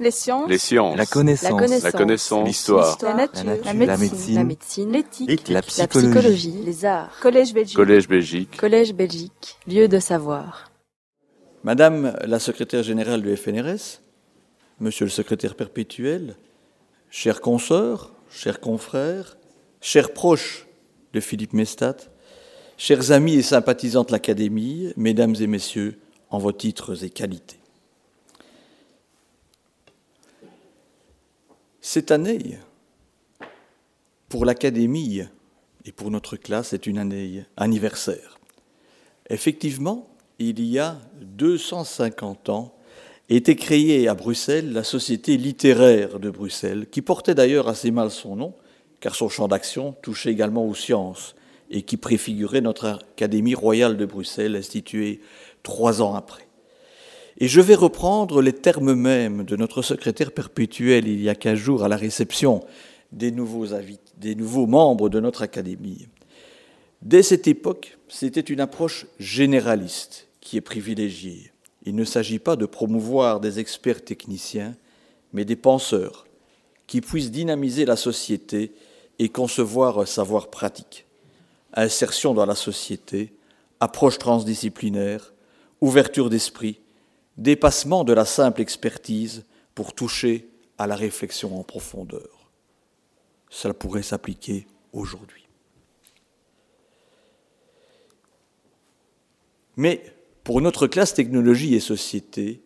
Les sciences. Les sciences. La connaissance. La connaissance. L'histoire. La nature. La nature. La médecine. médecine. La médecine. L'éthique. La La psychologie. psychologie. Les arts. Collège Belgique. Collège Belgique. Collège Belgique. Lieu de savoir. Madame la secrétaire générale du FNRS, Monsieur le secrétaire perpétuel, chers consoeurs, chers confrères, chers proches de Philippe Mestat, chers amis et sympathisants de l'Académie, mesdames et messieurs, en vos titres et qualités. Cette année, pour l'Académie et pour notre classe, est une année anniversaire. Effectivement, il y a 250 ans, était créée à Bruxelles la Société littéraire de Bruxelles, qui portait d'ailleurs assez mal son nom, car son champ d'action touchait également aux sciences, et qui préfigurait notre Académie royale de Bruxelles, instituée trois ans après. Et je vais reprendre les termes mêmes de notre secrétaire perpétuel il y a quinze jours à la réception des nouveaux, des nouveaux membres de notre Académie. Dès cette époque, c'était une approche généraliste qui est privilégiée. Il ne s'agit pas de promouvoir des experts techniciens, mais des penseurs qui puissent dynamiser la société et concevoir un savoir pratique. Insertion dans la société, approche transdisciplinaire, ouverture d'esprit, dépassement de la simple expertise pour toucher à la réflexion en profondeur. Cela pourrait s'appliquer aujourd'hui. Mais pour notre classe technologie et société,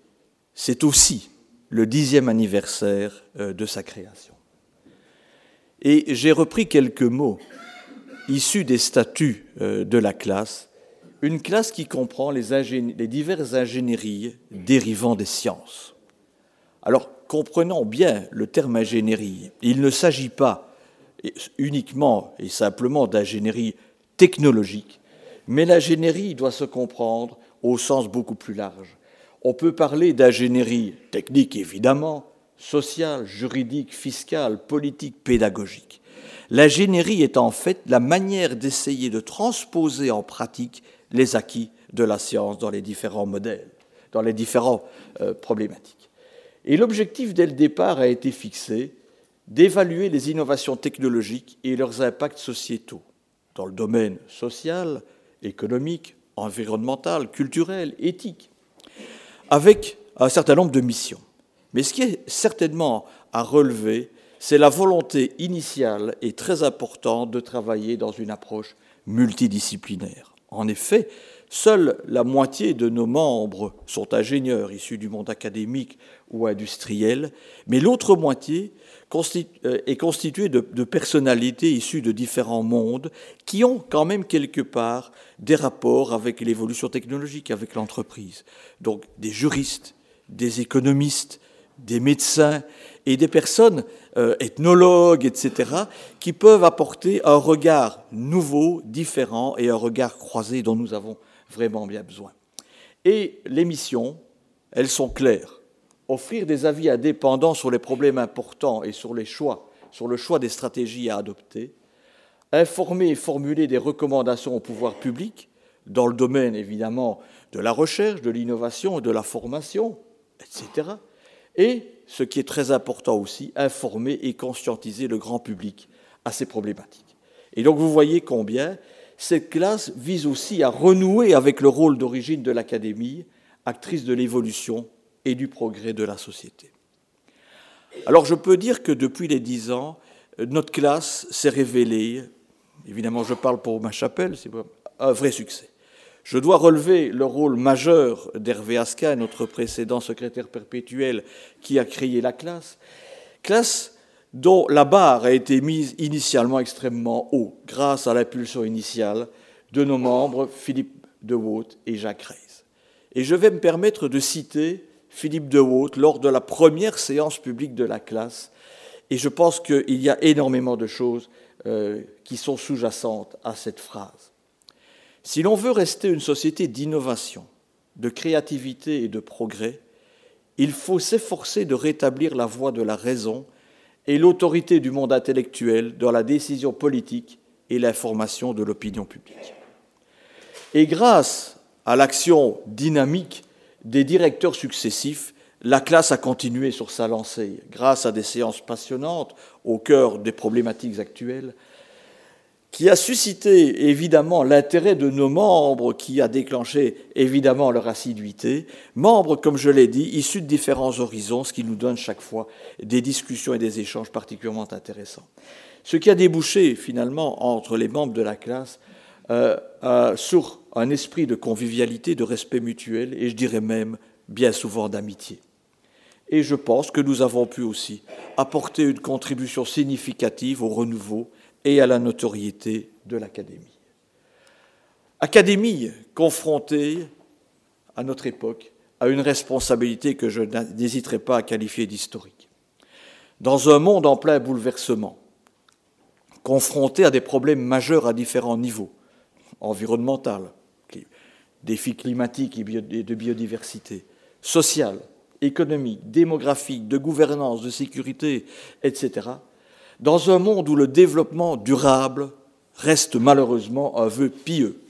c'est aussi le dixième anniversaire euh, de sa création. Et j'ai repris quelques mots issus des statuts euh, de la classe, une classe qui comprend les, diverses ingénieries dérivant des sciences. Alors, comprenons bien le terme ingénierie. Il ne s'agit pas uniquement et simplement d'ingénierie technologique, mais l'ingénierie doit se comprendre au sens beaucoup plus large. On peut parler d'ingénierie technique, évidemment, sociale, juridique, fiscale, politique, pédagogique. L'ingénierie est en fait la manière d'essayer de transposer en pratique les acquis de la science dans les différents modèles, dans les différentes euh, problématiques. Et l'objectif dès le départ a été fixé d'évaluer les innovations technologiques et leurs impacts sociétaux dans le domaine social, économique, environnemental, culturel, éthique, avec un certain nombre de missions. Mais ce qui est certainement à relever, c'est la volonté initiale et très importante de travailler dans une approche multidisciplinaire. En effet, seule la moitié de nos membres sont ingénieurs issus du monde académique ou industriel, mais l'autre moitié euh, est constituée de, de, personnalités issues de différents mondes qui ont quand même quelque part des rapports avec l'évolution technologique, avec l'entreprise. Donc des juristes, des économistes, des médecins et des personnes euh, ethnologues, etc., qui peuvent apporter un regard nouveau, différent et un regard croisé dont nous avons vraiment bien besoin. Et les missions, elles sont claires. Offrir des avis indépendants sur les problèmes importants et sur les choix, sur le choix des stratégies à adopter, informer et formuler des recommandations au pouvoir public, dans le domaine évidemment de la recherche, de l'innovation de la formation, etc. Et, ce qui est très important aussi, informer et conscientiser le grand public à ces problématiques. Et donc vous voyez combien cette classe vise aussi à renouer avec le rôle d'origine de l'Académie, actrice de l'évolution et du progrès de la société. Alors je peux dire que depuis les dix ans, notre classe s'est révélée, évidemment je parle pour ma chapelle, c'est un vrai succès. Je dois relever le rôle majeur d'Hervé Asca, notre précédent secrétaire perpétuel qui a créé la classe, classe dont la barre a été mise initialement extrêmement haut grâce à l'impulsion initiale de nos membres Philippe de Waut et Jacques Reis. Et je vais me permettre de citer Philippe de Waut lors de la première séance publique de la classe, et je pense qu'il y a énormément de choses euh, qui sont sous-jacentes à cette phrase. Si l'on veut rester une société d'innovation, de créativité et de progrès, il faut s'efforcer de rétablir la voie de la raison et l'autorité du monde intellectuel dans la décision politique et l'information de l'opinion publique. Et grâce à l'action dynamique des directeurs successifs, la classe a continué sur sa lancée grâce à des séances passionnantes au cœur des problématiques actuelles, qui a suscité évidemment l'intérêt de nos membres, qui a déclenché évidemment leur assiduité, membres, comme je l'ai dit, issus de différents horizons, ce qui nous donne chaque fois des discussions et des échanges particulièrement intéressants. Ce qui a débouché finalement entre les membres de la classe euh, euh, sur un esprit de convivialité, de respect mutuel, et je dirais même bien souvent d'amitié. Et je pense que nous avons pu aussi apporter une contribution significative au renouveau et à la notoriété de l'Académie. Académie confrontée à notre époque à une responsabilité que je n'hésiterai pas à qualifier d'historique. Dans un monde en plein bouleversement, confronté à des problèmes majeurs à différents niveaux, environnemental, défis climatiques et de biodiversité, social, économique, démographique, de gouvernance, de sécurité, etc., dans un monde où le développement durable reste malheureusement un vœu pieux.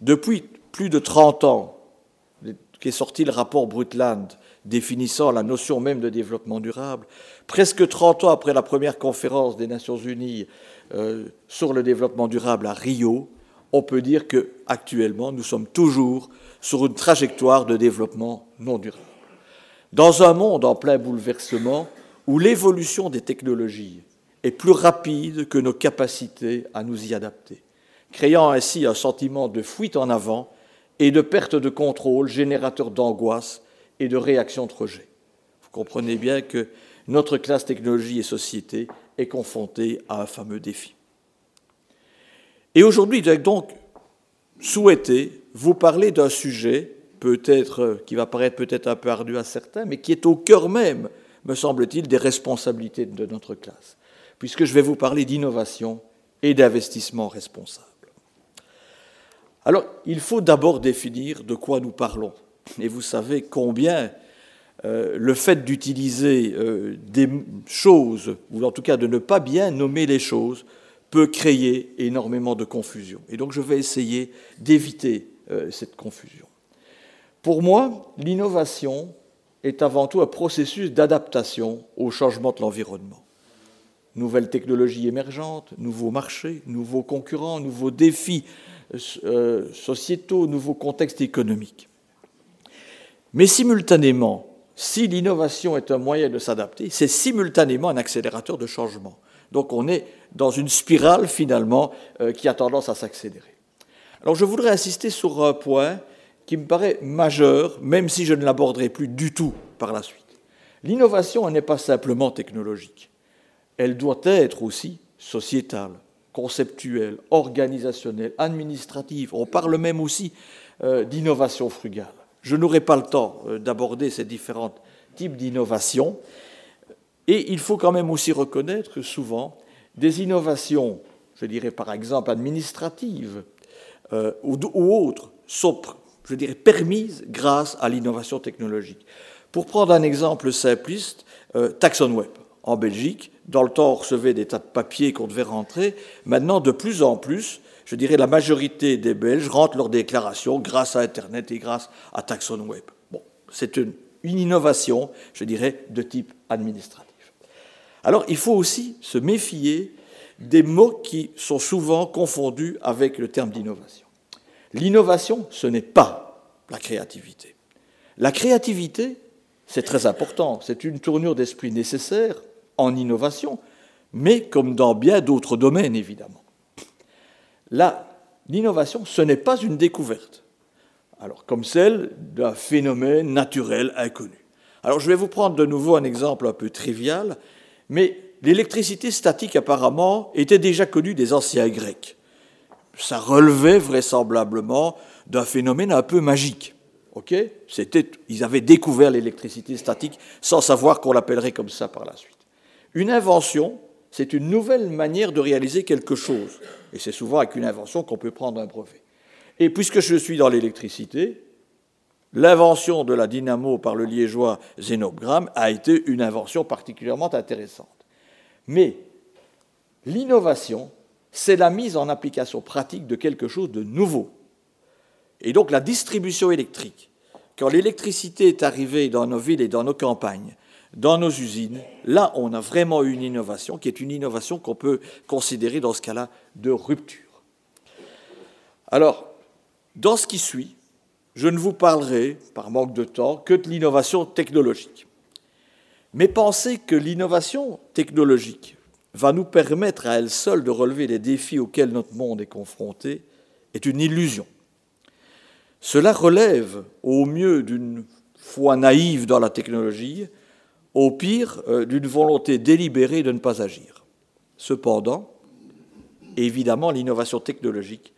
Depuis plus de 30 ans qu'est sorti le rapport Brundtland définissant la notion même de développement durable, presque 30 ans après la première conférence des Nations Unies euh, sur le développement durable à Rio, on peut dire que actuellement nous sommes toujours sur une trajectoire de développement non durable. Dans un monde en plein bouleversement où l'évolution des technologies est plus rapide que nos capacités à nous y adapter, créant ainsi un sentiment de fuite en avant et de perte de contrôle générateur d'angoisse et de réaction de rejet. Vous comprenez bien que notre classe technologie et société est confrontée à un fameux défi. Et aujourd'hui, j'ai donc souhaité vous parler d'un sujet, peut-être qui va paraître peut-être un peu ardu à certains, mais qui est au cœur même, me semble-t-il, des responsabilités de notre classe puisque je vais vous parler d'innovation et d'investissement responsable. Alors, il faut d'abord définir de quoi nous parlons. Et vous savez combien euh, le fait d'utiliser euh, des choses, ou en tout cas de ne pas bien nommer les choses, peut créer énormément de confusion. Et donc je vais essayer d'éviter euh, cette confusion. Pour moi, l'innovation est avant tout un processus d'adaptation au changement de l'environnement nouvelles technologies émergentes, nouveaux marchés, nouveaux concurrents, nouveaux défis euh, sociétaux, nouveaux contextes économiques. Mais simultanément, si l'innovation est un moyen de s'adapter, c'est simultanément un accélérateur de changement. Donc on est dans une spirale finalement euh, qui a tendance à s'accélérer. Alors je voudrais insister sur un point qui me paraît majeur, même si je ne l'aborderai plus du tout par la suite. L'innovation n'est pas simplement technologique elle doit être aussi sociétale, conceptuelle, organisationnelle, administrative. On parle même aussi euh, d'innovation frugale. Je n'aurai pas le temps euh, d'aborder ces différents types d'innovation. Et il faut quand même aussi reconnaître que souvent, des innovations, je dirais par exemple administratives euh, ou, autres, sont, je dirais, permises grâce à l'innovation technologique. Pour prendre un exemple simpliste, TaxonWeb en Belgique dans le temps, on recevait des tas de papiers qu'on devait rentrer. Maintenant, de plus en plus, je dirais la majorité des Belges rentrent leurs déclarations grâce à Internet et grâce à Taxon Web. Bon, c'est une, une innovation, je dirais, de type administratif. Alors, il faut aussi se méfier des mots qui sont souvent confondus avec le terme d'innovation. L'innovation, ce n'est pas la créativité. La créativité, c'est très important, c'est une tournure d'esprit nécessaire en innovation, mais comme dans bien d'autres domaines, évidemment. l'innovation, ce n'est pas une découverte, alors comme celle d'un phénomène naturel inconnu. Alors je vais vous prendre de nouveau un exemple un peu trivial, mais l'électricité statique apparemment était déjà connue des anciens Grecs. Ça relevait vraisemblablement d'un phénomène un peu magique. Ok? C'était, ils avaient découvert l'électricité statique sans savoir qu'on l'appellerait comme ça par la suite. Une invention, c'est une nouvelle manière de réaliser quelque chose. Et c'est souvent avec une invention qu'on peut prendre un brevet. Et puisque je suis dans l'électricité, l'invention de la dynamo par le liégeois Zénogram a été une invention particulièrement intéressante. Mais l'innovation, c'est la mise en application pratique de quelque chose de nouveau. Et donc la distribution électrique quand l'électricité est arrivée dans nos villes et dans nos campagnes, dans nos usines, là, on a vraiment une innovation qui est une innovation qu'on peut considérer dans ce cas-là de rupture. Alors, dans ce qui suit, je ne vous parlerai, par manque de temps, que de l'innovation technologique. Mais pensez que l'innovation technologique va nous permettre à elle seule de relever les défis auxquels notre monde est confronté est une illusion. Cela relève au mieux d'une foi naïve dans la technologie, au pire euh, d'une volonté délibérée de ne pas agir. Cependant, évidemment, l'innovation technologique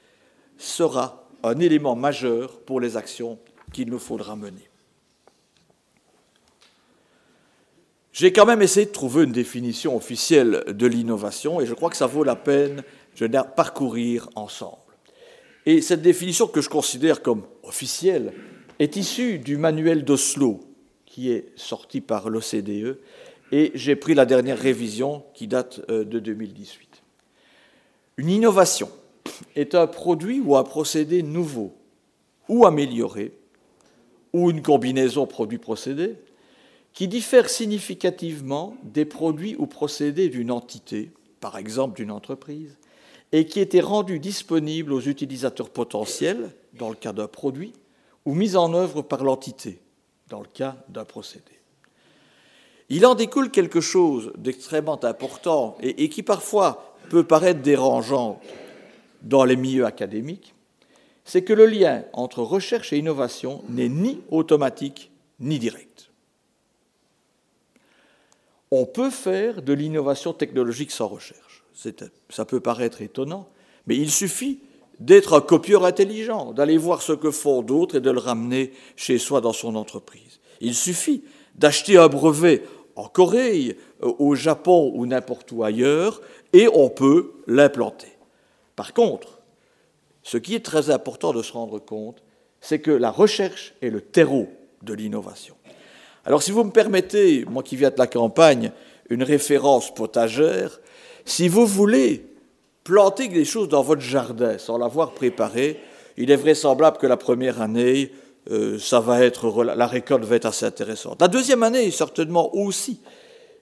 sera un élément majeur pour les actions qu'il nous faudra mener. J'ai quand même essayé de trouver une définition officielle de l'innovation et je crois que ça vaut la peine de parcourir ensemble. Et cette définition que je considère comme officielle est issue du manuel d'Oslo qui est sorti par l'OCDE et j'ai pris la dernière révision qui date euh, de 2018. Une innovation est un produit ou un procédé nouveau ou amélioré ou une combinaison produit-procédé qui diffèrent significativement des produits ou procédés d'une entité, par exemple d'une entreprise, et qui étaient rendus disponibles aux utilisateurs potentiels, dans le cas d'un produit, ou mis en œuvre par l'entité, dans le cas d'un procédé. Il en découle quelque chose d'extrêmement important et, qui parfois peut paraître dérangeant dans les milieux académiques, c'est que le lien entre recherche et innovation n'est ni automatique ni direct on peut faire de l'innovation technologique sans recherche. Ça peut paraître étonnant, mais il suffit d'être un copieur intelligent, d'aller voir ce que font d'autres et de le ramener chez soi dans son entreprise. Il suffit d'acheter un brevet en Corée, euh, au Japon ou n'importe où ailleurs, et on peut l'implanter. Par contre, ce qui est très important de se rendre compte, c'est que la recherche est le terreau de l'innovation. Alors si vous me permettez, moi qui viens de la campagne, une référence potagère, si vous voulez planter des choses dans votre jardin sans l'avoir préparé, il est vraisemblable que la première année, euh, ça va être, la récolte va être assez intéressante. La deuxième année, certainement aussi.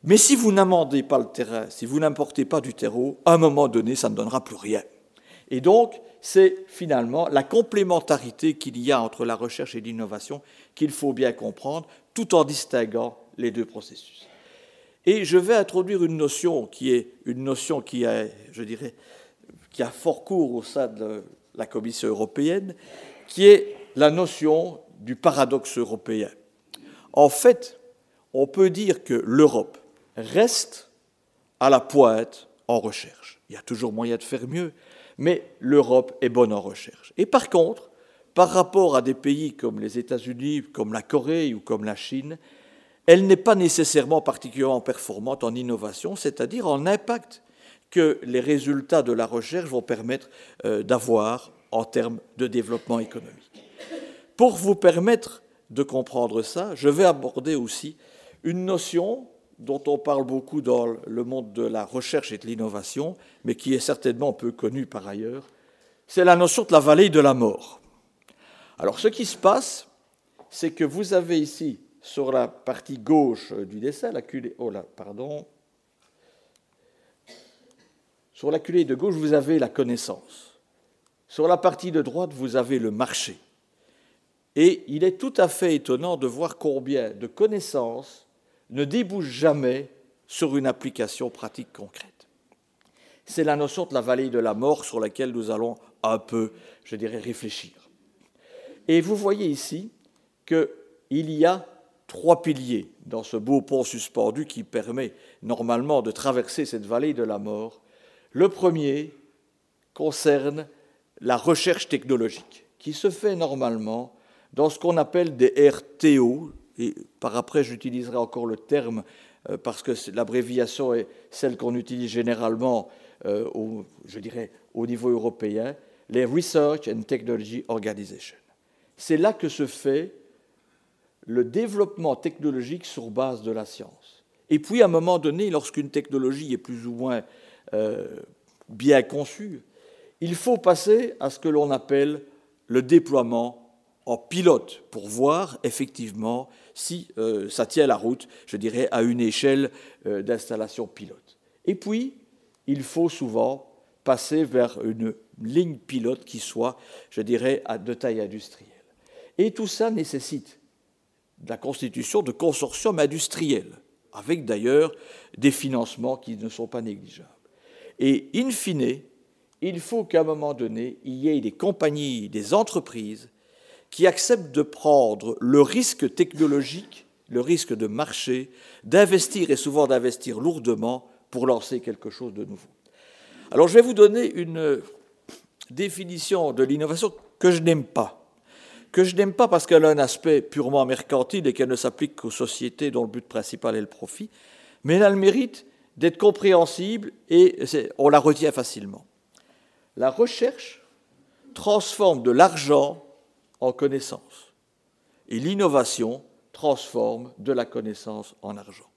Mais si vous n'amendez pas le terrain, si vous n'importez pas du terreau, à un moment donné, ça ne donnera plus rien. Et donc, c'est finalement la complémentarité qu'il y a entre la recherche et l'innovation qu'il faut bien comprendre tout en distinguant les deux processus. Et je vais introduire une notion qui est une notion qui a, je dirais, qui a fort cours au sein de la Commission européenne, qui est la notion du paradoxe européen. En fait, on peut dire que l'Europe reste à la pointe en recherche. Il y a toujours moyen de faire mieux, mais l'Europe est bonne en recherche. Et par contre, par rapport à des pays comme les États-Unis, comme la Corée ou comme la Chine, elle n'est pas nécessairement particulièrement performante en innovation, c'est-à-dire en impact que les résultats de la recherche vont permettre euh, d'avoir en termes de développement économique. Pour vous permettre de comprendre ça, je vais aborder aussi une notion dont on parle beaucoup dans le monde de la recherche et de l'innovation, mais qui est certainement peu connue par ailleurs, c'est la notion de la vallée de la mort. Alors ce qui se passe, c'est que vous avez ici, sur la partie gauche du dessin, la culée, oh là, pardon, sur la culée de gauche, vous avez la connaissance. Sur la partie de droite, vous avez le marché. Et il est tout à fait étonnant de voir combien de connaissances ne débouchent jamais sur une application pratique concrète. C'est la notion de la vallée de la mort sur laquelle nous allons un peu, je dirais, réfléchir. Et vous voyez ici qu'il y a trois piliers dans ce beau pont suspendu qui permet normalement de traverser cette vallée de la mort. Le premier concerne la recherche technologique, qui se fait normalement dans ce qu'on appelle des RTO, et par après j'utiliserai encore le terme euh, parce que l'abréviation est celle qu'on utilise généralement euh, au, je dirais, au niveau européen, les Research and Technology Organization. C'est là que se fait le développement technologique sur base de la science. Et puis, à un moment donné, lorsqu'une technologie est plus ou moins euh, bien conçue, il faut passer à ce que l'on appelle le déploiement en pilote pour voir effectivement si euh, ça tient la route, je dirais, à une échelle euh, d'installation pilote. Et puis, il faut souvent passer vers une ligne pilote qui soit, je dirais, de taille industrielle. Et tout ça nécessite la constitution de consortiums industriels, avec d'ailleurs des financements qui ne sont pas négligeables. Et in fine, il faut qu'à un moment donné, il y ait des compagnies, des entreprises qui acceptent de prendre le risque technologique, le risque de marché, d'investir et souvent d'investir lourdement pour lancer quelque chose de nouveau. Alors je vais vous donner une définition de l'innovation que je n'aime pas que je n'aime pas parce qu'elle a un aspect purement mercantile et qu'elle ne s'applique qu'aux sociétés dont le but principal est le profit, mais elle a le mérite d'être compréhensible et on la retient facilement. La recherche transforme de l'argent en connaissance et l'innovation transforme de la connaissance en argent.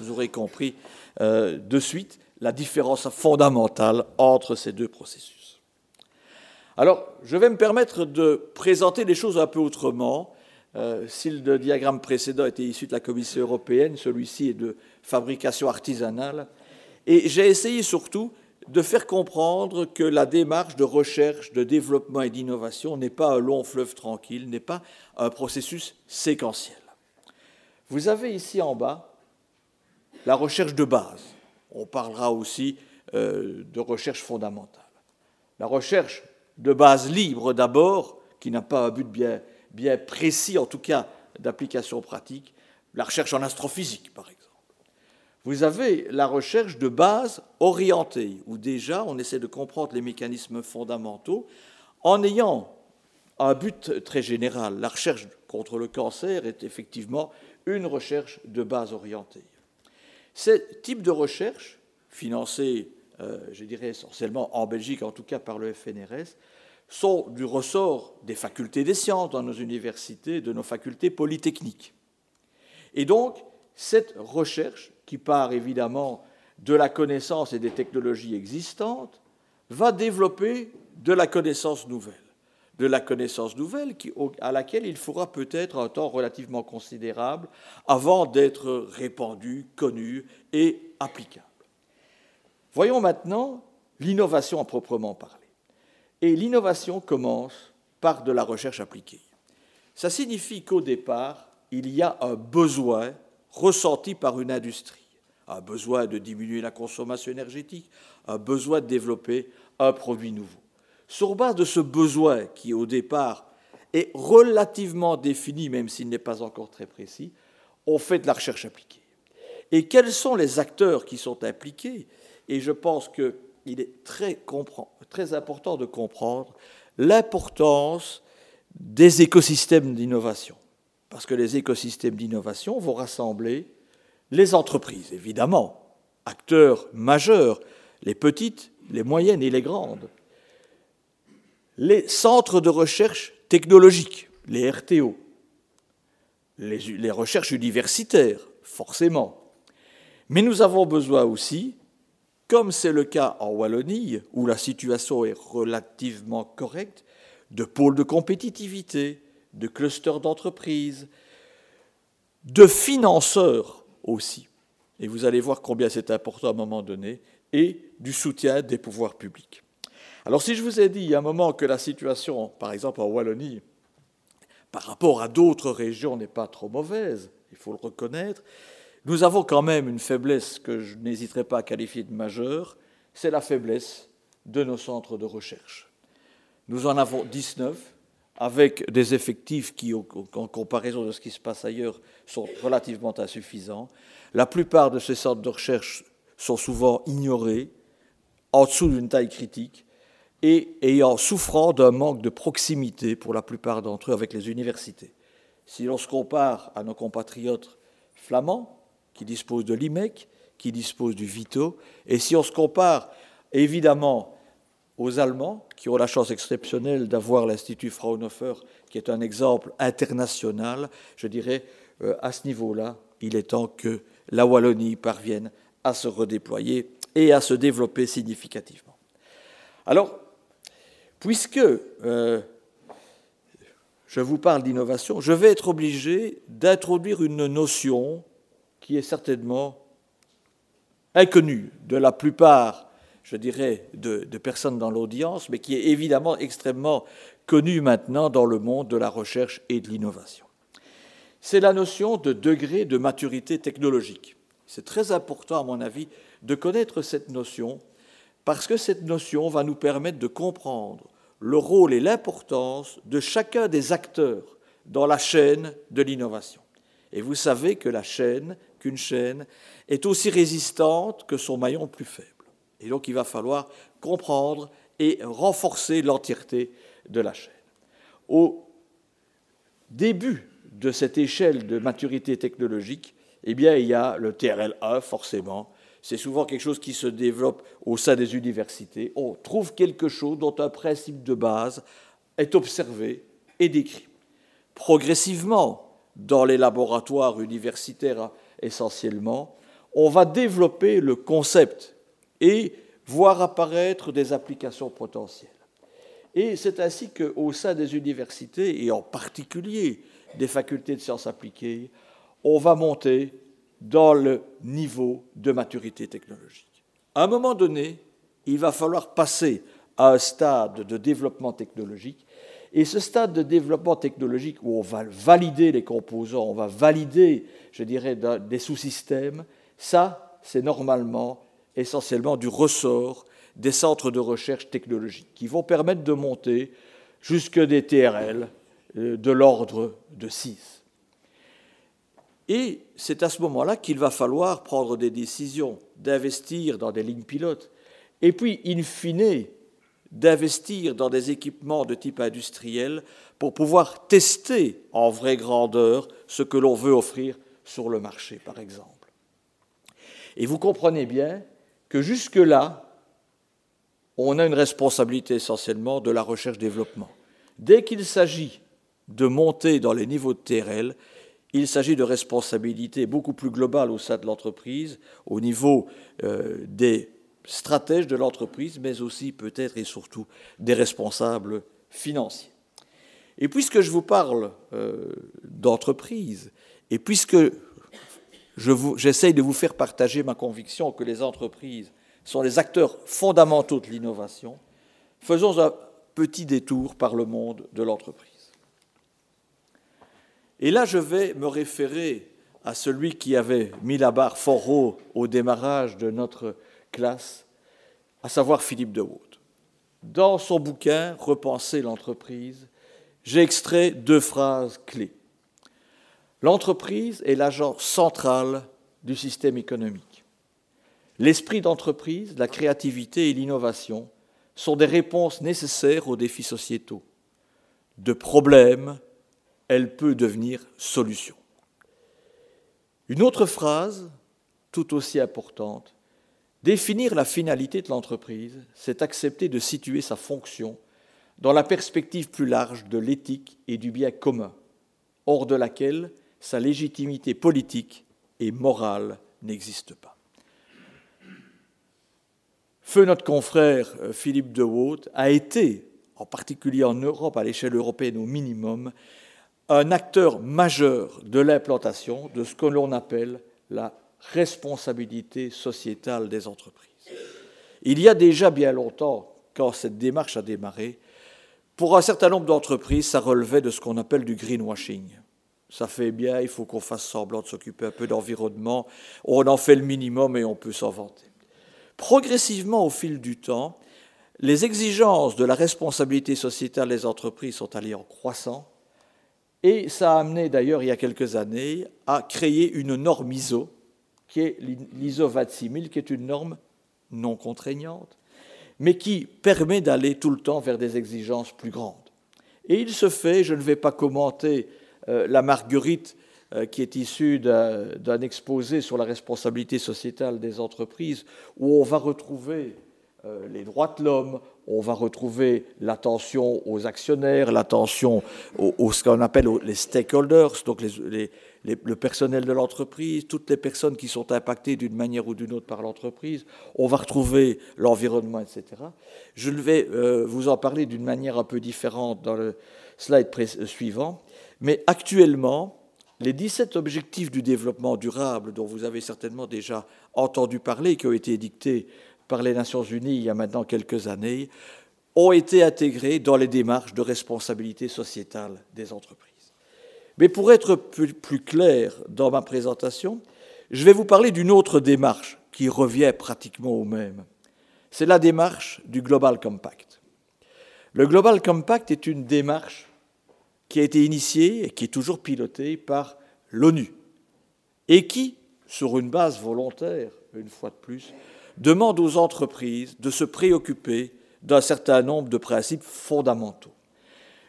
Vous aurez compris euh, de suite la différence fondamentale entre ces deux processus. Alors, je vais me permettre de présenter les choses un peu autrement. Euh, si le diagramme précédent était issu de la Commission européenne, celui-ci est de fabrication artisanale. Et j'ai essayé surtout de faire comprendre que la démarche de recherche, de développement et d'innovation n'est pas un long fleuve tranquille, n'est pas un processus séquentiel. Vous avez ici en bas la recherche de base. On parlera aussi euh, de recherche fondamentale. La recherche de base libre d'abord, qui n'a pas un but bien, précis, en tout cas d'application pratique, la recherche en astrophysique, par exemple. Vous avez la recherche de base orientée, où déjà on essaie de comprendre les mécanismes fondamentaux en ayant un but très général. La recherche contre le cancer est effectivement une recherche de base orientée. Ce type de recherche, financée je dirais essentiellement en Belgique, en tout cas par le FNRS, sont du ressort des facultés des sciences dans nos universités, de nos facultés polytechniques. Et donc, cette recherche, qui part évidemment de la connaissance et des technologies existantes, va développer de la connaissance nouvelle. De la connaissance nouvelle à laquelle il faudra peut-être un temps relativement considérable avant d'être répandue, connue et applicable. Voyons maintenant l'innovation à proprement parler. Et l'innovation commence par de la recherche appliquée. Ça signifie qu'au départ, il y a un besoin ressenti par une industrie, un besoin de diminuer la consommation énergétique, un besoin de développer un produit nouveau. Sur base de ce besoin qui, au départ, est relativement défini, même s'il n'est pas encore très précis, on fait de la recherche appliquée. Et quels sont les acteurs qui sont impliqués? Et je pense qu'il est très, important de comprendre l'importance des écosystèmes d'innovation. Parce que les écosystèmes d'innovation vont rassembler les entreprises, évidemment, acteurs majeurs, les petites, les moyennes et les grandes, les centres de recherche technologique, les RTO, les recherches universitaires, forcément. Mais nous avons besoin aussi comme c'est le cas en Wallonie, où la situation est relativement correcte, de pôles de compétitivité, de clusters d'entreprises, de financeurs aussi. Et vous allez voir combien c'est important à un moment donné, et du soutien des pouvoirs publics. Alors si je vous ai dit il y a un moment que la situation, par exemple en Wallonie, par rapport à d'autres régions n'est pas trop mauvaise, il faut le reconnaître, nous avons quand même une faiblesse que je n'hésiterai pas à qualifier de majeure, c'est la faiblesse de nos centres de recherche. Nous en avons 19, avec des effectifs qui, en comparaison de ce qui se passe ailleurs, sont relativement insuffisants. La plupart de ces centres de recherche sont souvent ignorés, en dessous d'une taille critique, et ayant souffrant d'un manque de proximité pour la plupart d'entre eux avec les universités. Si l'on se compare à nos compatriotes flamands, qui dispose de l'IMEC, qui dispose du VITO. Et si on se compare évidemment aux Allemands, qui ont la chance exceptionnelle d'avoir l'Institut Fraunhofer, qui est un exemple international, je dirais, euh, à ce niveau-là, il est temps que la Wallonie parvienne à se redéployer et à se développer significativement. Alors, puisque euh, je vous parle d'innovation, je vais être obligé d'introduire une notion qui est certainement inconnue de la plupart, je dirais, de, personnes dans l'audience, mais qui est évidemment extrêmement connue maintenant dans le monde de la recherche et de l'innovation. C'est la notion de degré de maturité technologique. C'est très important, à mon avis, de connaître cette notion, parce que cette notion va nous permettre de comprendre le rôle et l'importance de chacun des acteurs dans la chaîne de l'innovation. Et vous savez que la chaîne, qu'une chaîne, est aussi résistante que son maillon plus faible. Et donc il va falloir comprendre et renforcer l'entièreté de la chaîne. Au début de cette échelle de maturité technologique, eh bien, il y a le TRL1, forcément. C'est souvent quelque chose qui se développe au sein des universités. On trouve quelque chose dont un principe de base est observé et décrit. Progressivement, dans les laboratoires universitaires essentiellement, on va développer le concept et voir apparaître des applications potentielles. Et c'est ainsi qu'au sein des universités, et en particulier des facultés de sciences appliquées, on va monter dans le niveau de maturité technologique. À un moment donné, il va falloir passer à un stade de développement technologique. Et ce stade de développement technologique où on va valider les composants, on va valider, je dirais, des sous-systèmes, ça, c'est normalement essentiellement du ressort des centres de recherche technologique qui vont permettre de monter jusque des TRL euh, de l'ordre de 6. Et c'est à ce moment-là qu'il va falloir prendre des décisions, d'investir dans des lignes pilotes, et puis, in fine, d'investir dans des équipements de type industriel pour pouvoir tester en vraie grandeur ce que l'on veut offrir sur le marché, par exemple. Et vous comprenez bien que jusque-là, on a une responsabilité essentiellement de la recherche-développement. Dès qu'il s'agit de monter dans les niveaux de TRL, il s'agit de responsabilités beaucoup plus globales au sein de l'entreprise, au niveau euh, des stratèges de l'entreprise, mais aussi peut-être et surtout des responsables financiers. Et puisque je vous parle euh, d'entreprise, et puisque j'essaye de vous faire partager ma conviction que les entreprises sont les acteurs fondamentaux de l'innovation, faisons un petit détour par le monde de l'entreprise. Et là, je vais me référer à celui qui avait mis la barre fort haut au démarrage de notre classe, à savoir Philippe de Waut. Dans son bouquin Repenser l'entreprise, j'ai extrait deux phrases clés. L'entreprise est l'agent central du système économique. L'esprit d'entreprise, la créativité et l'innovation sont des réponses nécessaires aux défis sociétaux, de problèmes elle peut devenir solution. Une autre phrase, tout aussi importante, définir la finalité de l'entreprise, c'est accepter de situer sa fonction dans la perspective plus large de l'éthique et du bien commun, hors de laquelle sa légitimité politique et morale n'existe pas. Feu notre confrère euh, Philippe de Waut a été, en particulier en Europe, à l'échelle européenne au minimum, un acteur majeur de l'implantation de ce que l'on appelle la responsabilité sociétale des entreprises. Il y a déjà bien longtemps, quand cette démarche a démarré, pour un certain nombre d'entreprises, ça relevait de ce qu'on appelle du greenwashing. Ça fait bien, il faut qu'on fasse semblant de s'occuper un peu d'environnement, on en fait le minimum et on peut s'en vanter. Progressivement, au fil du temps, les exigences de la responsabilité sociétale des entreprises sont allées en croissant et ça a amené d'ailleurs il y a quelques années à créer une norme ISO, qui est l'ISO 26000, qui est une norme non contraignante, mais qui permet d'aller tout le temps vers des exigences plus grandes. Et il se fait, je ne vais pas commenter euh, la marguerite euh, qui est issue d'un exposé sur la responsabilité sociétale des entreprises, où on va retrouver les droits de l'homme, on va retrouver l'attention aux actionnaires, l'attention aux, ce qu'on appelle les stakeholders, donc le personnel de l'entreprise, toutes les personnes qui sont impactées d'une manière ou d'une autre par l'entreprise. On va retrouver l'environnement, etc. Je vais euh, vous en parler d'une manière un peu différente dans le, slide suivant. Mais actuellement, les 17 objectifs du développement durable, dont vous avez certainement déjà entendu parler, qui ont été édictés par les Nations Unies il y a maintenant quelques années, ont été intégrés dans les démarches de responsabilité sociétale des entreprises. Mais pour être plus clair dans ma présentation, je vais vous parler d'une autre démarche qui revient pratiquement au même. C'est la démarche du Global Compact. Le Global Compact est une démarche qui a été initiée et qui est toujours pilotée par l'ONU et qui, sur une base volontaire, une fois de plus, demande aux entreprises de se préoccuper d'un certain nombre de principes fondamentaux.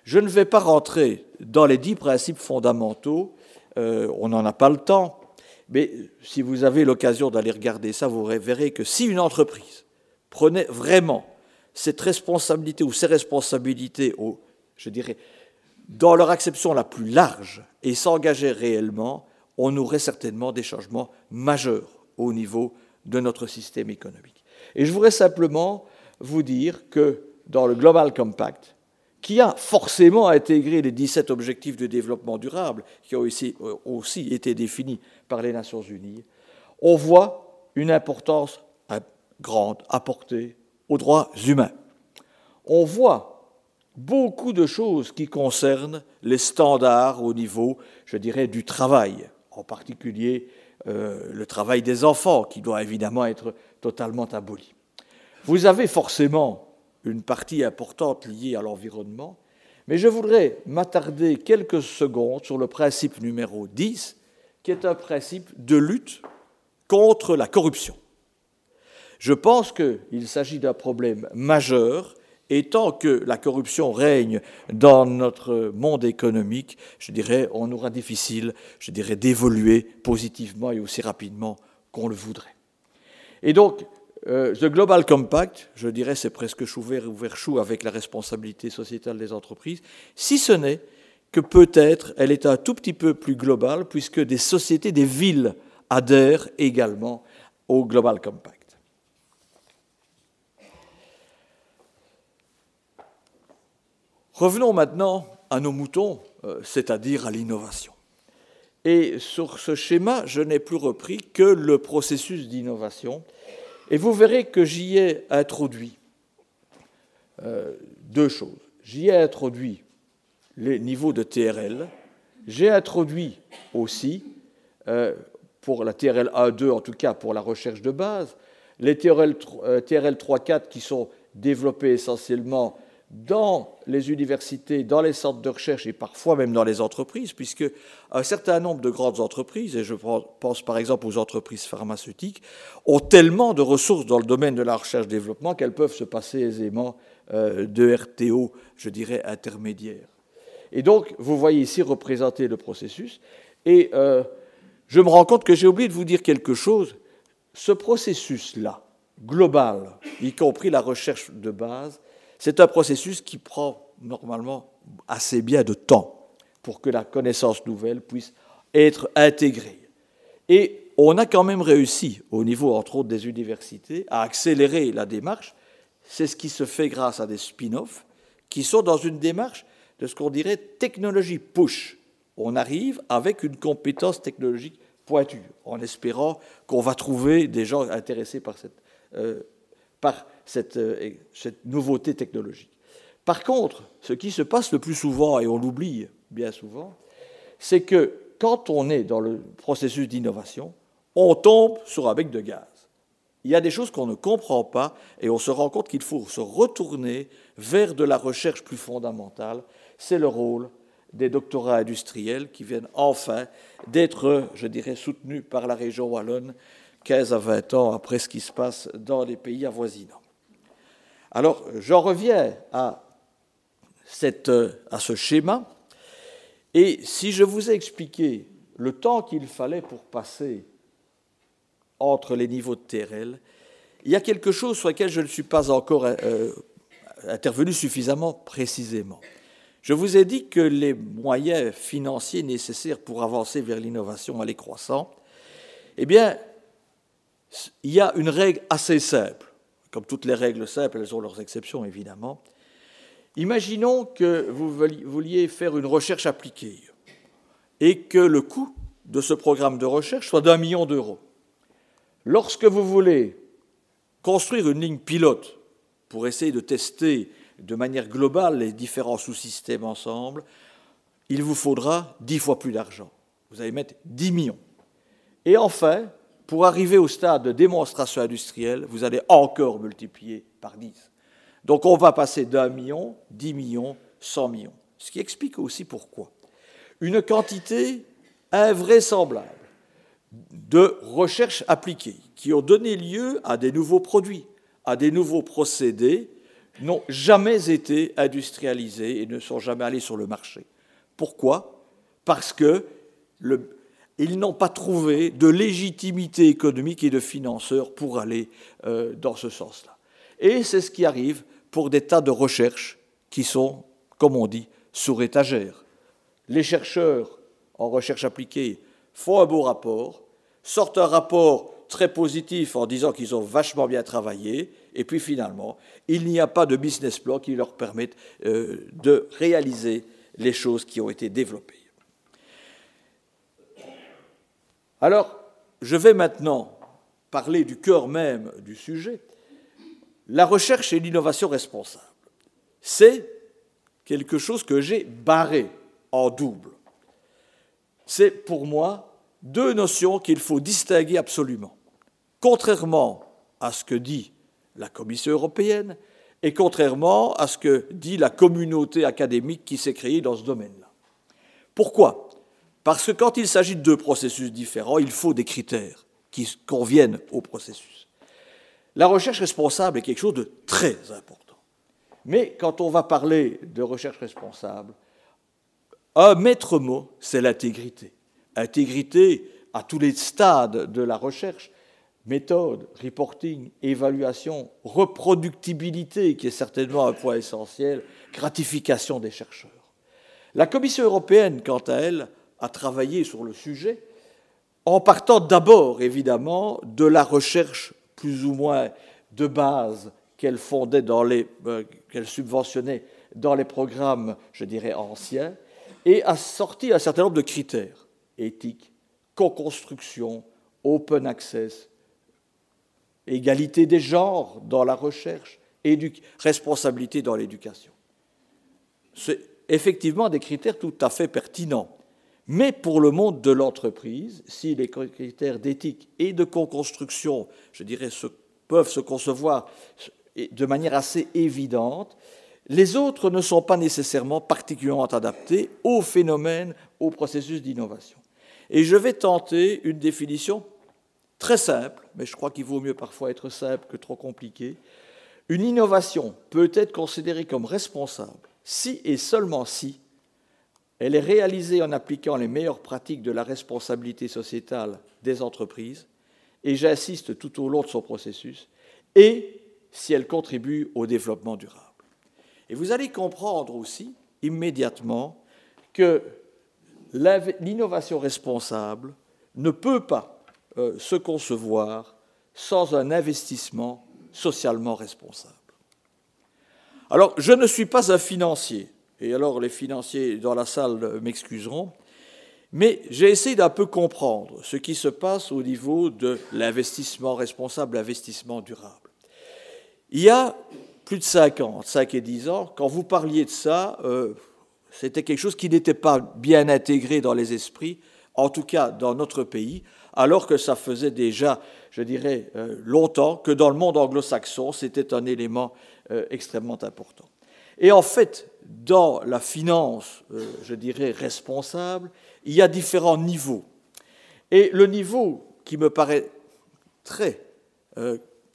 Je ne vais pas rentrer dans les dix principes fondamentaux, euh, on n'en a pas le temps, mais si vous avez l'occasion d'aller regarder ça, vous verrez que si une entreprise prenait vraiment cette responsabilité ou ces responsabilités, je dirais, dans leur acception la plus large et s'engageait réellement, on aurait certainement des changements majeurs au niveau de notre système économique. Et je voudrais simplement vous dire que dans le Global Compact, qui a forcément intégré les 17 objectifs de développement durable, qui ont aussi, aussi été définis par les Nations Unies, on voit une importance grande apportée aux droits humains. On voit beaucoup de choses qui concernent les standards au niveau, je dirais, du travail, en particulier euh, le travail des enfants, qui doit évidemment être totalement aboli. Vous avez forcément une partie importante liée à l'environnement, mais je voudrais m'attarder quelques secondes sur le principe numéro 10, qui est un principe de lutte contre la corruption. Je pense qu'il s'agit d'un problème majeur et tant que la corruption règne dans notre monde économique, je dirais, on aura difficile, je dirais, d'évoluer positivement et aussi rapidement qu'on le voudrait. Et donc, euh, The Global Compact, je dirais, c'est presque chou vert ouvert chou avec la responsabilité sociétale des entreprises, si ce n'est que peut-être elle est un tout petit peu plus globale, puisque des sociétés, des villes adhèrent également au Global Compact. Revenons maintenant à nos moutons, euh, c'est-à-dire à l'innovation. Et sur ce schéma, je n'ai plus repris que le processus d'innovation et vous verrez que j'y ai introduit euh, deux choses. J'y ai introduit les niveaux de TRL. J'ai introduit aussi, euh, pour la TRL 1-2, en tout cas pour la recherche de base, les TRL, TRL 3-4 qui sont développés essentiellement dans les universités, dans les centres de recherche et parfois même dans les entreprises, puisque un certain nombre de grandes entreprises, et je pense par exemple aux entreprises pharmaceutiques, ont tellement de ressources dans le domaine de la recherche-développement qu'elles peuvent se passer aisément euh, de RTO, je dirais, intermédiaires. Et donc, vous voyez ici représenter le processus. Et euh, je me rends compte que j'ai oublié de vous dire quelque chose. Ce processus-là, global, y compris la recherche de base, c'est un processus qui prend normalement assez bien de temps pour que la connaissance nouvelle puisse être intégrée. Et on a quand même réussi, au niveau entre autres des universités, à accélérer la démarche. C'est ce qui se fait grâce à des spin-offs qui sont dans une démarche de ce qu'on dirait technologie push. On arrive avec une compétence technologique pointue, en espérant qu'on va trouver des gens intéressés par cette, euh, par euh, cette, nouveauté technologique. Par contre, ce qui se passe le plus souvent, et on l'oublie bien souvent, c'est que quand on est dans le processus d'innovation, on tombe sur un bec de gaz. Il y a des choses qu'on ne comprend pas et on se rend compte qu'il faut se retourner vers de la recherche plus fondamentale. C'est le rôle des doctorats industriels qui viennent enfin d'être, je dirais, soutenus par la région wallonne 15 à 20 ans après ce qui se passe dans les pays avoisinants. Alors, j'en reviens à, ce schéma, et si je vous ai expliqué le temps qu'il fallait pour passer entre les niveaux de TRL, il y a quelque chose sur lequel je ne suis pas encore euh, intervenu suffisamment précisément. Je vous ai dit que les moyens financiers nécessaires pour avancer vers l'innovation allaient croissant. Eh bien, il y a une règle assez simple. Comme toutes les règles simples, elles ont leurs exceptions, évidemment. Imaginons que vous vouliez faire une recherche appliquée et que le coût de ce programme de recherche soit d'un million d'euros. Lorsque vous voulez construire une ligne pilote pour essayer de tester de manière globale les différents sous-systèmes ensemble, il vous faudra dix fois plus d'argent. Vous allez mettre 10 millions. Et enfin, pour arriver au stade de démonstration industrielle, vous allez encore multiplier par 10. Donc on va passer d'un million, 10 millions, 100 millions. Ce qui explique aussi pourquoi. Une quantité invraisemblable de recherches appliquées qui ont donné lieu à des nouveaux produits, à des nouveaux procédés, n'ont jamais été industrialisés et ne sont jamais allés sur le marché. Pourquoi? Parce que ils n'ont pas trouvé de légitimité économique et de financeurs pour aller euh, dans ce sens-là. Et c'est ce qui arrive pour des tas de recherches qui sont, comme on dit, sur étagère. Les chercheurs en recherche appliquée font un beau rapport, sortent un rapport très positif en disant qu'ils ont vachement bien travaillé, et puis finalement, il n'y a pas de business plan qui leur permette euh, de réaliser les choses qui ont été développées. Alors, je vais maintenant parler du cœur même du sujet, la recherche et l'innovation responsable. C'est quelque chose que j'ai barré en double. C'est pour moi deux notions qu'il faut distinguer absolument. Contrairement à ce que dit la Commission européenne et contrairement à ce que dit la communauté académique qui s'est créée dans ce domaine-là. Pourquoi? Parce que quand il s'agit de deux processus différents, il faut des critères qui conviennent au processus. La recherche responsable est quelque chose de très important. Mais quand on va parler de recherche responsable, un maître mot, c'est l'intégrité. Intégrité à tous les stades de la recherche, méthode, reporting, évaluation, reproductibilité, qui est certainement un point essentiel, gratification des chercheurs. La Commission européenne, quant à elle, a travaillé sur le sujet en partant d'abord, évidemment, de la recherche plus ou moins de base qu'elle fondait dans les, euh, qu'elle subventionnait dans les programmes, je dirais, anciens, et a sorti un certain nombre de critères éthiques, co-construction, open access, égalité des genres dans la recherche, responsabilité dans l'éducation. C'est effectivement des critères tout à fait pertinents. Mais pour le monde de l'entreprise, si les critères d'éthique et de co-construction, je dirais, peuvent se concevoir de manière assez évidente, les autres ne sont pas nécessairement particulièrement adaptés au phénomène, au processus d'innovation. Et je vais tenter une définition très simple, mais je crois qu'il vaut mieux parfois être simple que trop compliqué. Une innovation peut être considérée comme responsable si et seulement si elle est réalisée en appliquant les meilleures pratiques de la responsabilité sociétale des entreprises, et j'insiste tout au long de son processus, et si elle contribue au développement durable. Et vous allez comprendre aussi immédiatement que l'innovation responsable ne peut pas euh, se concevoir sans un investissement socialement responsable. Alors, je ne suis pas un financier, et alors les financiers dans la salle m'excuseront, mais j'ai essayé d'un peu comprendre ce qui se passe au niveau de l'investissement responsable, l'investissement durable. Il y a plus de 5 ans, 5 et 10 ans, quand vous parliez de ça, euh, c'était quelque chose qui n'était pas bien intégré dans les esprits, en tout cas dans notre pays, alors que ça faisait déjà, je dirais, euh, longtemps que dans le monde anglo-saxon, c'était un élément euh, extrêmement important. Et en fait, dans la finance, euh, je dirais, responsable, il y a différents niveaux. Et le niveau qui me paraît très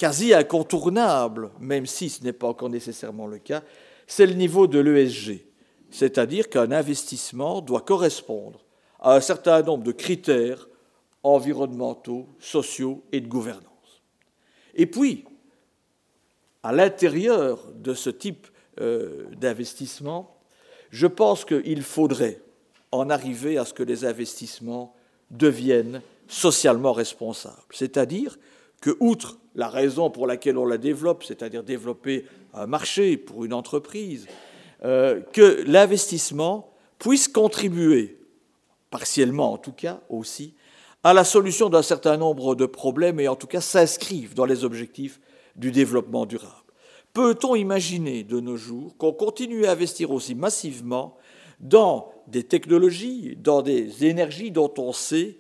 quasi incontournable, même si ce n'est pas encore nécessairement le cas, c'est le niveau de l'ESG. C'est-à-dire qu'un investissement doit correspondre à un certain nombre de critères environnementaux, sociaux et de gouvernance. Et puis, à l'intérieur de ce type euh, d'investissement, je pense qu'il faudrait en arriver à ce que les investissements deviennent socialement responsables. C'est-à-dire que, outre la raison pour laquelle on la développe, c'est-à-dire développer un marché pour une entreprise, euh, que l'investissement puisse contribuer, partiellement en tout cas aussi, à la solution d'un certain nombre de problèmes et en tout cas s'inscrivent dans les objectifs du développement durable. Peut-on imaginer de nos jours qu'on continue à investir aussi massivement dans des technologies, dans des énergies dont on sait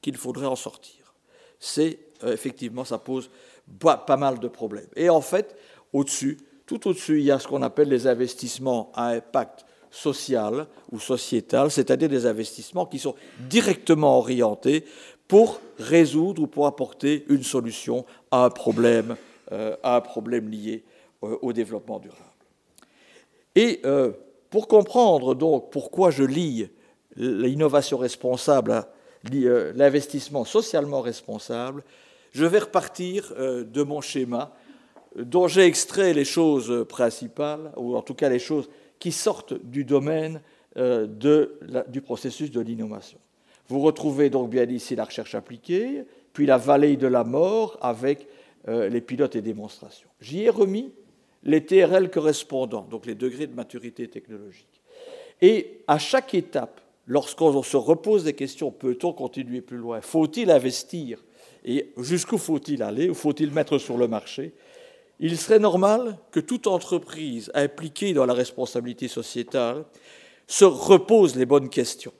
qu'il faudrait en sortir? C'est euh, effectivement, ça pose pas, mal de problèmes. Et en fait, au-dessus, tout au-dessus, il y a ce qu'on appelle les investissements à impact social ou sociétal, c'est-à-dire des investissements qui sont directement orientés pour résoudre ou pour apporter une solution à un problème, à un problème lié euh, au développement durable. Et euh, pour comprendre donc pourquoi je lis l'innovation responsable, l'investissement socialement responsable, je vais repartir de mon schéma dont j'ai extrait les choses principales, ou en tout cas les choses qui sortent du domaine euh, du processus de l'innovation. Vous retrouvez donc bien ici la recherche appliquée, puis la vallée de la mort avec euh, les pilotes et démonstrations. J'y ai remis les TRL correspondants, donc les degrés de maturité technologique. Et à chaque étape, lorsqu'on se repose des questions, peut-on continuer plus loin? Faut-il investir? Et jusqu'où faut-il aller? Ou faut-il mettre sur le marché? Il serait normal que toute entreprise impliquée dans la responsabilité sociétale se repose les bonnes questions.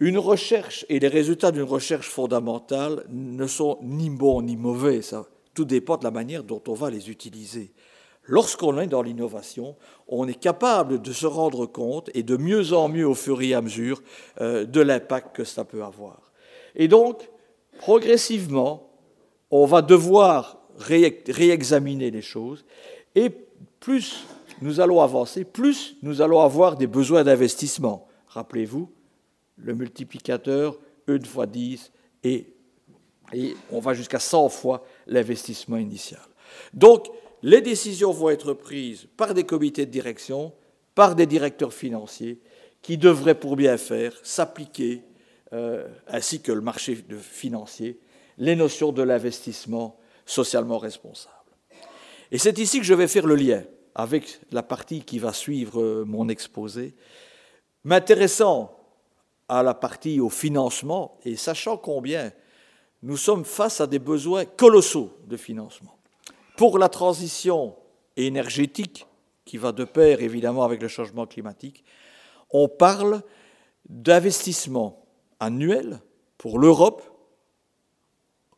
Une recherche et les résultats d'une recherche fondamentale ne sont ni bons ni mauvais, ça, tout dépend de la manière dont on va les utiliser. Lorsqu'on est dans l'innovation, on est capable de se rendre compte et de mieux en mieux au fur et à mesure euh, de l'impact que ça peut avoir. Et donc, progressivement, on va devoir réexaminer les choses. Et plus nous allons avancer, plus nous allons avoir des besoins d'investissement. Rappelez-vous, le multiplicateur, une fois 10, et, on va jusqu'à 100 fois l'investissement initial. Donc, les décisions vont être prises par des comités de direction, par des directeurs financiers, qui devraient, pour bien faire, s'appliquer, euh, ainsi que le marché financier, les notions de l'investissement socialement responsable. Et c'est ici que je vais faire le lien avec la partie qui va suivre euh, mon exposé, m'intéressant à la partie au financement et sachant combien nous sommes face à des besoins colossaux de financement. Pour la transition énergétique, qui va de pair évidemment avec le changement climatique, on parle d'investissements annuels pour l'Europe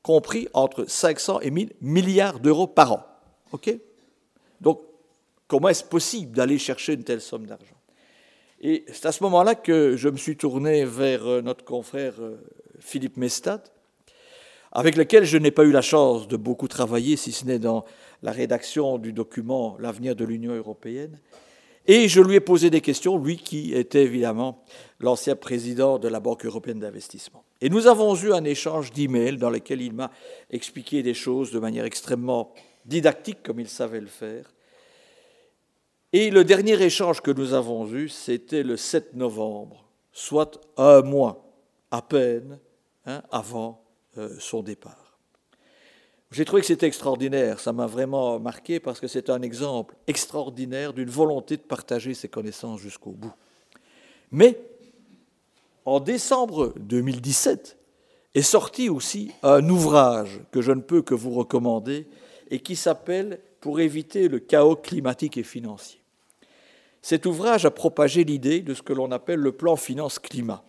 compris entre 500 et 1000 milliards d'euros par an. Donc, comment est-ce possible d'aller chercher une telle somme d'argent? Et c'est à ce moment-là que je me suis tourné vers euh, notre confrère euh, Philippe Mestat, avec lequel je n'ai pas eu la chance de beaucoup travailler, si ce n'est dans la rédaction du document L'avenir de l'Union européenne. Et je lui ai posé des questions, lui qui était évidemment l'ancien président de la Banque européenne d'investissement. Et nous avons eu un échange d'emails dans lequel il m'a expliqué des choses de manière extrêmement didactique, comme il savait le faire. Et le dernier échange que nous avons eu, c'était le 7 novembre, soit un mois à peine hein, avant euh, son départ. J'ai trouvé que c'était extraordinaire, ça m'a vraiment marqué parce que c'est un exemple extraordinaire d'une volonté de partager ses connaissances jusqu'au bout. Mais en décembre 2017 est sorti aussi un ouvrage que je ne peux que vous recommander et qui s'appelle Pour éviter le chaos climatique et financier. Cet ouvrage a propagé l'idée de ce que l'on appelle le plan finance-climat.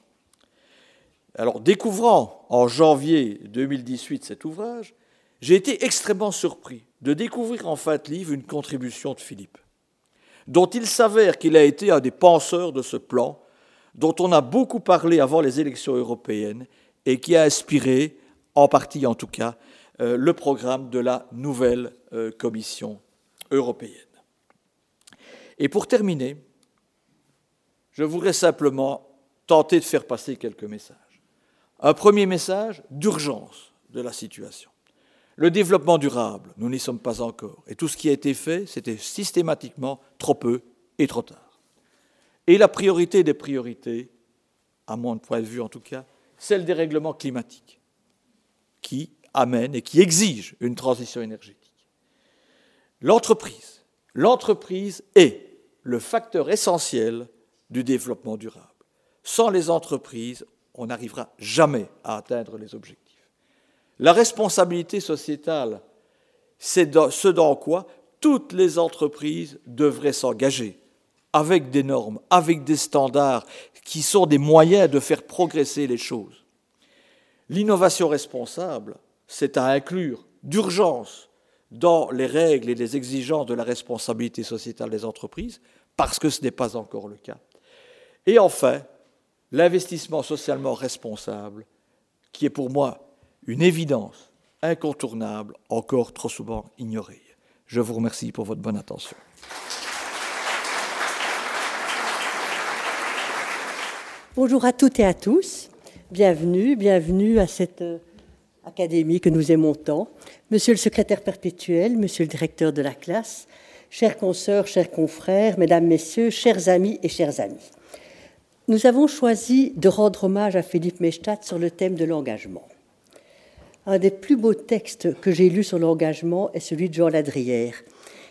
Alors, découvrant en janvier 2018 cet ouvrage, j'ai été extrêmement surpris de découvrir en fin de livre une contribution de Philippe, dont il s'avère qu'il a été un des penseurs de ce plan, dont on a beaucoup parlé avant les élections européennes et qui a inspiré, en partie en tout cas, euh, le programme de la nouvelle euh, Commission européenne. Et pour terminer, je voudrais simplement tenter de faire passer quelques messages. Un premier message d'urgence de la situation. Le développement durable, nous n'y sommes pas encore. Et tout ce qui a été fait, c'était systématiquement trop peu et trop tard. Et la priorité des priorités, à mon point de vue en tout cas, celle des règlements climatiques, qui amènent et qui exigent une transition énergétique. L'entreprise, l'entreprise est le facteur essentiel du développement durable. Sans les entreprises, on n'arrivera jamais à atteindre les objectifs. La responsabilité sociétale, c'est ce dans quoi toutes les entreprises devraient s'engager, avec des normes, avec des standards qui sont des moyens de faire progresser les choses. L'innovation responsable, c'est à inclure d'urgence dans les règles et les exigences de la responsabilité sociétale des entreprises, parce que ce n'est pas encore le cas. Et enfin, l'investissement socialement responsable, qui est pour moi une évidence incontournable, encore trop souvent ignorée. Je vous remercie pour votre bonne attention. Bonjour à toutes et à tous. Bienvenue, bienvenue à cette euh, académie que nous aimons tant. Monsieur le secrétaire perpétuel, monsieur le directeur de la classe, chers consoeurs, chers confrères, mesdames, messieurs, chers amis et chers amis. Nous avons choisi de rendre hommage à Philippe Mechtat sur le thème de l'engagement. Un des plus beaux textes que j'ai lus sur l'engagement est celui de Jean Ladrière,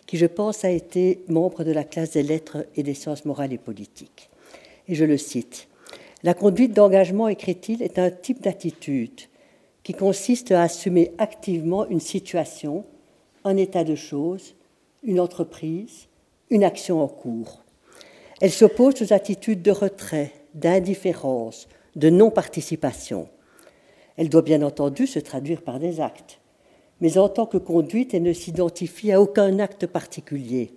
qui, je pense, a été membre de la classe des lettres et des sciences morales et politiques. Et je le cite La conduite d'engagement, écrit-il, est un type d'attitude qui consiste à assumer activement une situation, un état de choses, une entreprise, une action en cours. Elle s'oppose aux attitudes de retrait, d'indifférence, de non-participation elle doit bien entendu se traduire par des actes. Mais en tant que conduite, elle ne s'identifie à aucun acte particulier.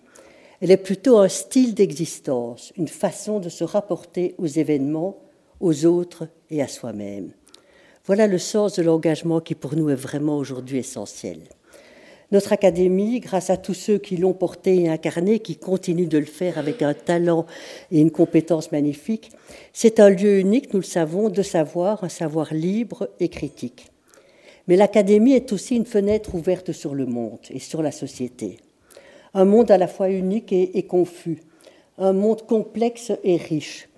Elle est plutôt un style d'existence, une façon de se rapporter aux événements, aux autres et à soi-même. Voilà le sens de l'engagement qui pour nous est vraiment aujourd'hui essentiel. Notre académie, grâce à tous ceux qui l'ont porté et incarné, qui continuent de le faire avec un talent et une compétence magnifique, c'est un lieu unique, nous le savons, de savoir, un savoir libre et critique. Mais l'académie est aussi une fenêtre ouverte sur le monde et sur la société. Un monde à la fois unique et, et confus, un monde complexe et riche,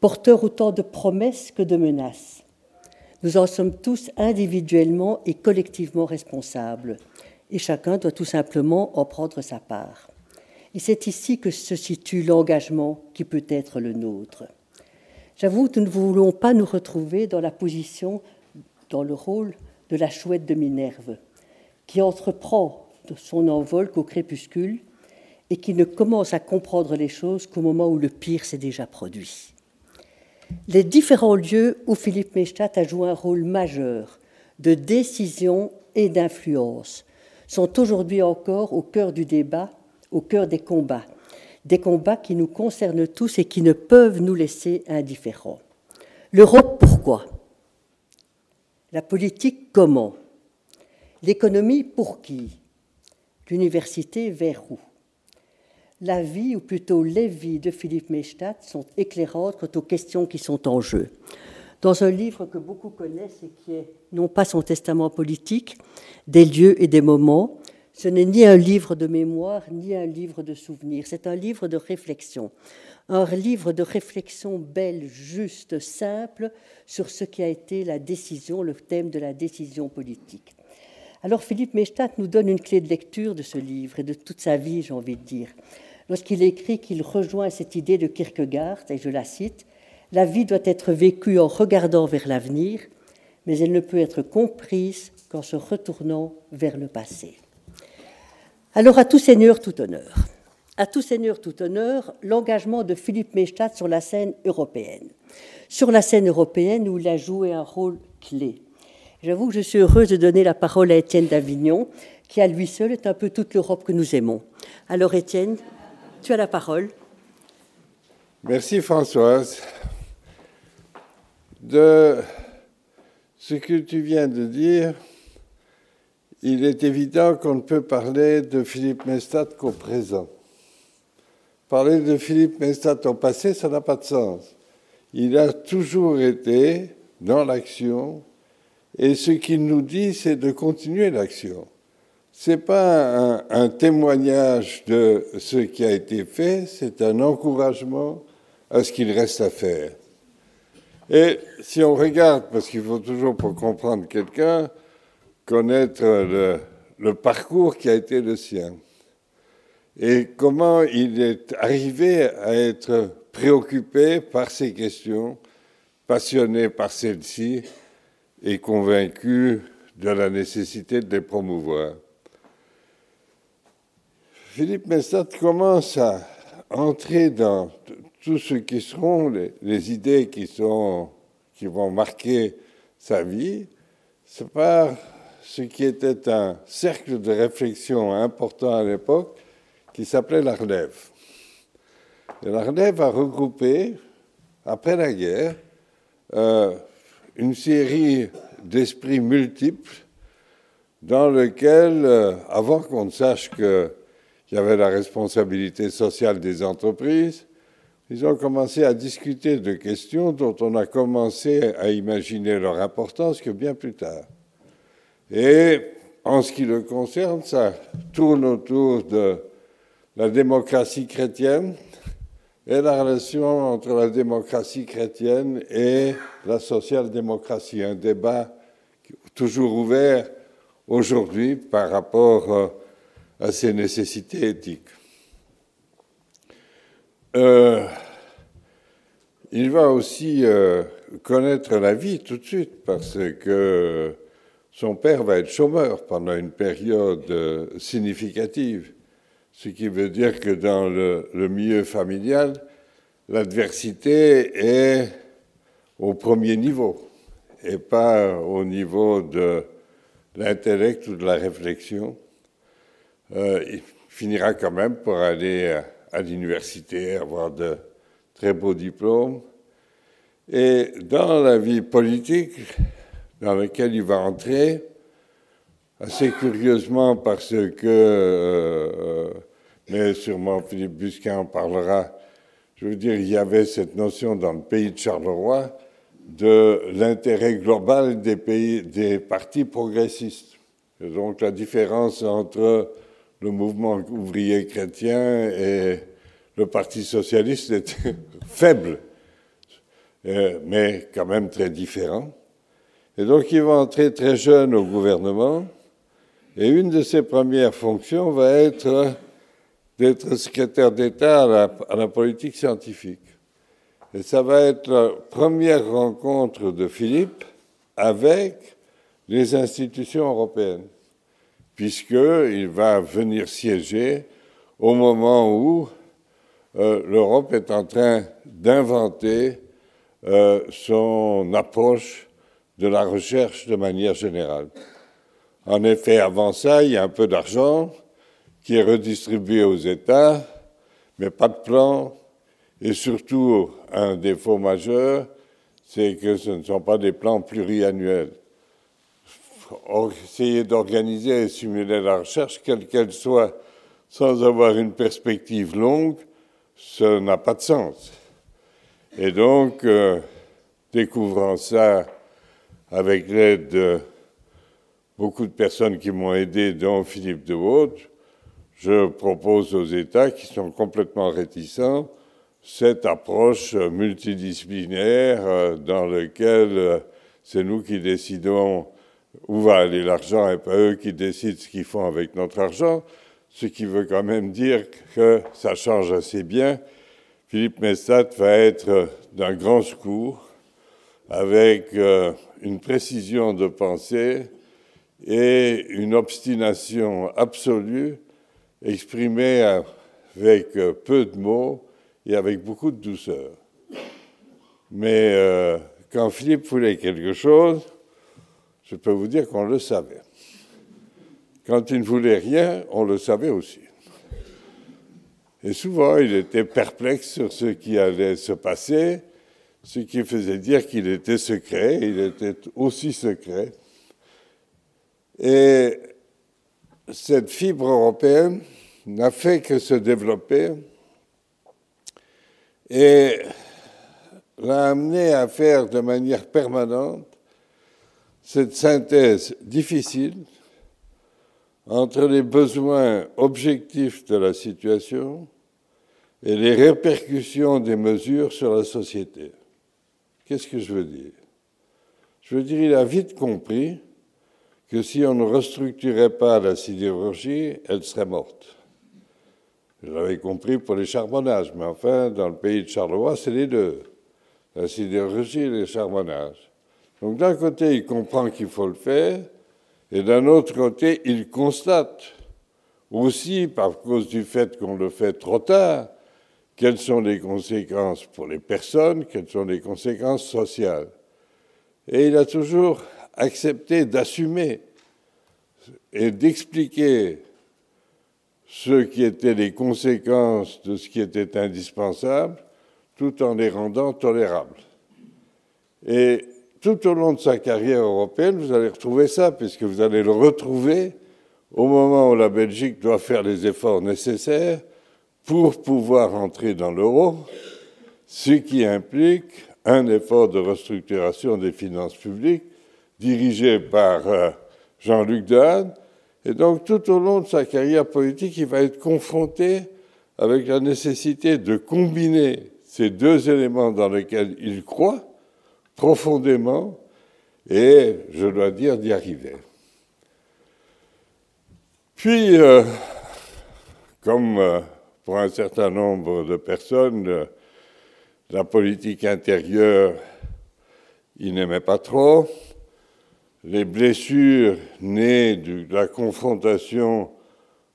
porteur autant de promesses que de menaces. Nous en sommes tous individuellement et collectivement responsables et chacun doit tout simplement en prendre sa part. Et c'est ici que se situe l'engagement qui peut être le nôtre. J'avoue que nous ne voulons pas nous retrouver dans la position, dans le rôle de la chouette de Minerve, qui entreprend son envol qu'au crépuscule et qui ne commence à comprendre les choses qu'au moment où le pire s'est déjà produit. Les différents lieux où Philippe Mechtat a joué un rôle majeur de décision et d'influence sont aujourd'hui encore au cœur du débat, au cœur des combats, des combats qui nous concernent tous et qui ne peuvent nous laisser indifférents. L'Europe, pourquoi? La politique, comment? L'économie, pour qui? L'université, vers où? La vie, ou plutôt les vies de Philippe Mechtat, sont éclairantes quant aux questions qui sont en jeu dans un livre que beaucoup connaissent et qui est non pas son testament politique, des lieux et des moments. Ce n'est ni un livre de mémoire, ni un livre de souvenirs, c'est un livre de réflexion. Un livre de réflexion belle, juste, simple sur ce qui a été la décision, le thème de la décision politique. Alors Philippe Mechtat nous donne une clé de lecture de ce livre et de toute sa vie, j'ai envie de dire. Lorsqu'il écrit qu'il rejoint cette idée de Kierkegaard, et je la cite, la vie doit être vécue en regardant vers l'avenir, mais elle ne peut être comprise qu'en se retournant vers le passé. Alors à tout seigneur, tout honneur. À tout seigneur, tout honneur, l'engagement de Philippe Mechtat sur la scène européenne. Sur la scène européenne où il a joué un rôle clé. J'avoue que je suis heureuse de donner la parole à Étienne d'Avignon, qui à lui seul est un peu toute l'Europe que nous aimons. Alors Étienne, tu as la parole. Merci Françoise de ce que tu viens de dire, il est évident qu'on ne peut parler de Philippe Mestat qu'au présent. Parler de Philippe Mestat au passé, ça n'a pas de sens. Il a toujours été dans l'action et ce qu'il nous dit, c'est de continuer l'action. Ce n'est pas un, témoignage de ce qui a été fait, c'est un encouragement à ce qu'il reste à faire. Et si on regarde, parce qu'il faut toujours pour comprendre quelqu'un, connaître le, parcours qui a été le sien. et comment il est arrivé à être préoccupé par ces questions, passionné par celles-ci et convaincu de la nécessité de les promouvoir. Philippe Mestat commence à entrer dans tout ce qui seront les, idées qui, sont, qui vont marquer sa vie, c'est par ce qui était un cercle de réflexion important à l'époque qui s'appelait la relève. Et la relève a regroupé, après la guerre, euh, une série d'esprits multiples dans lesquels, euh, avant qu'on ne sache qu'il y avait la responsabilité sociale des entreprises, ils ont commencé à discuter de questions dont on a commencé à imaginer leur importance que bien plus tard. Et en ce qui le concerne, ça tourne autour de la démocratie chrétienne et la relation entre la démocratie chrétienne et la social-démocratie, un débat toujours ouvert aujourd'hui par rapport euh, à ces nécessités éthiques. Euh, il va aussi euh, connaître la vie tout de suite parce que son père va être chômeur pendant une période significative, ce qui veut dire que dans le, milieu familial, l'adversité est au premier niveau et pas au niveau de l'intellect ou de la réflexion. Euh, il finira quand même pour aller à, l'université, avoir de très beaux diplômes. Et dans la vie politique dans laquelle il va entrer, assez curieusement parce que, euh, euh, mais sûrement Philippe Busquin en parlera, je veux dire, il y avait cette notion dans le pays de Charleroi de l'intérêt global des pays, des partis progressistes. Donc la différence entre le mouvement ouvrier chrétien et le Parti socialiste était faible, euh, mais quand même très différent. Et donc il va entrer très jeune au gouvernement, et une de ses premières fonctions va être d'être secrétaire d'État à la politique scientifique. Et ça va être la première rencontre de Philippe avec les institutions européennes, puisqu'il va venir siéger au moment où euh, l'Europe est en train d'inventer euh, son approche de la recherche de manière générale. En effet, avant ça, il y a un peu d'argent qui est redistribué aux États, mais pas de plan, et surtout, un défaut majeur, c'est que ce ne sont pas des plans pluriannuels. Essayer d'organiser et simuler la recherche, quelle qu'elle soit, sans avoir une perspective longue, ça n'a pas de sens. Et donc, euh, découvrant ça avec l'aide de beaucoup de personnes qui m'ont aidé, dont Philippe de Haute, je propose aux États qui sont complètement réticents cette approche multidisciplinaire euh, dans laquelle euh, c'est nous qui décidons où va aller l'argent et pas eux qui décident ce qu'ils font avec notre argent, ce qui veut quand même dire que ça change assez bien. Philippe Mestat va être d'un grand secours avec euh, une précision de pensée et une obstination absolue exprimée avec peu de mots et avec beaucoup de douceur. Mais euh, quand Philippe voulait quelque chose, je peux vous dire qu'on le savait. Quand il ne voulait rien, on le savait aussi. Et souvent, il était perplexe sur ce qui allait se passer, ce qui faisait dire qu'il était secret, il était aussi secret. Et cette fibre européenne n'a fait que se développer et l'a amené à faire de manière permanente cette synthèse difficile entre les besoins objectifs de la situation et les répercussions des mesures sur la société. Qu'est-ce que je veux dire? Je veux dire, il a vite compris que si on ne restructurait pas la sidérurgie, elle serait morte. Je l'avais compris pour les charbonnages, mais enfin, dans le pays de Charleroi, c'est les deux, la sidérurgie et les charbonnages. Donc d'un côté, il comprend qu'il faut le faire, et d'un autre côté, il constate aussi, par cause du fait qu'on le fait trop tard, quelles sont les conséquences pour les personnes, quelles sont les conséquences sociales. Et il a toujours accepté d'assumer et d'expliquer ce qui étaient les conséquences de ce qui était indispensable, tout en les rendant tolérables. Et tout au long de sa carrière européenne, vous allez retrouver ça, puisque vous allez le retrouver au moment où la Belgique doit faire les efforts nécessaires pour pouvoir entrer dans l'euro, ce qui implique un effort de restructuration des finances publiques dirigé par euh, Jean-Luc Dehaene. Et donc, tout au long de sa carrière politique, il va être confronté avec la nécessité de combiner ces deux éléments dans lesquels il croit profondément, et je dois dire d'y arriver. Puis, euh, comme euh, pour un certain nombre de personnes, la politique intérieure, il n'aimait pas trop. Les blessures nées de la confrontation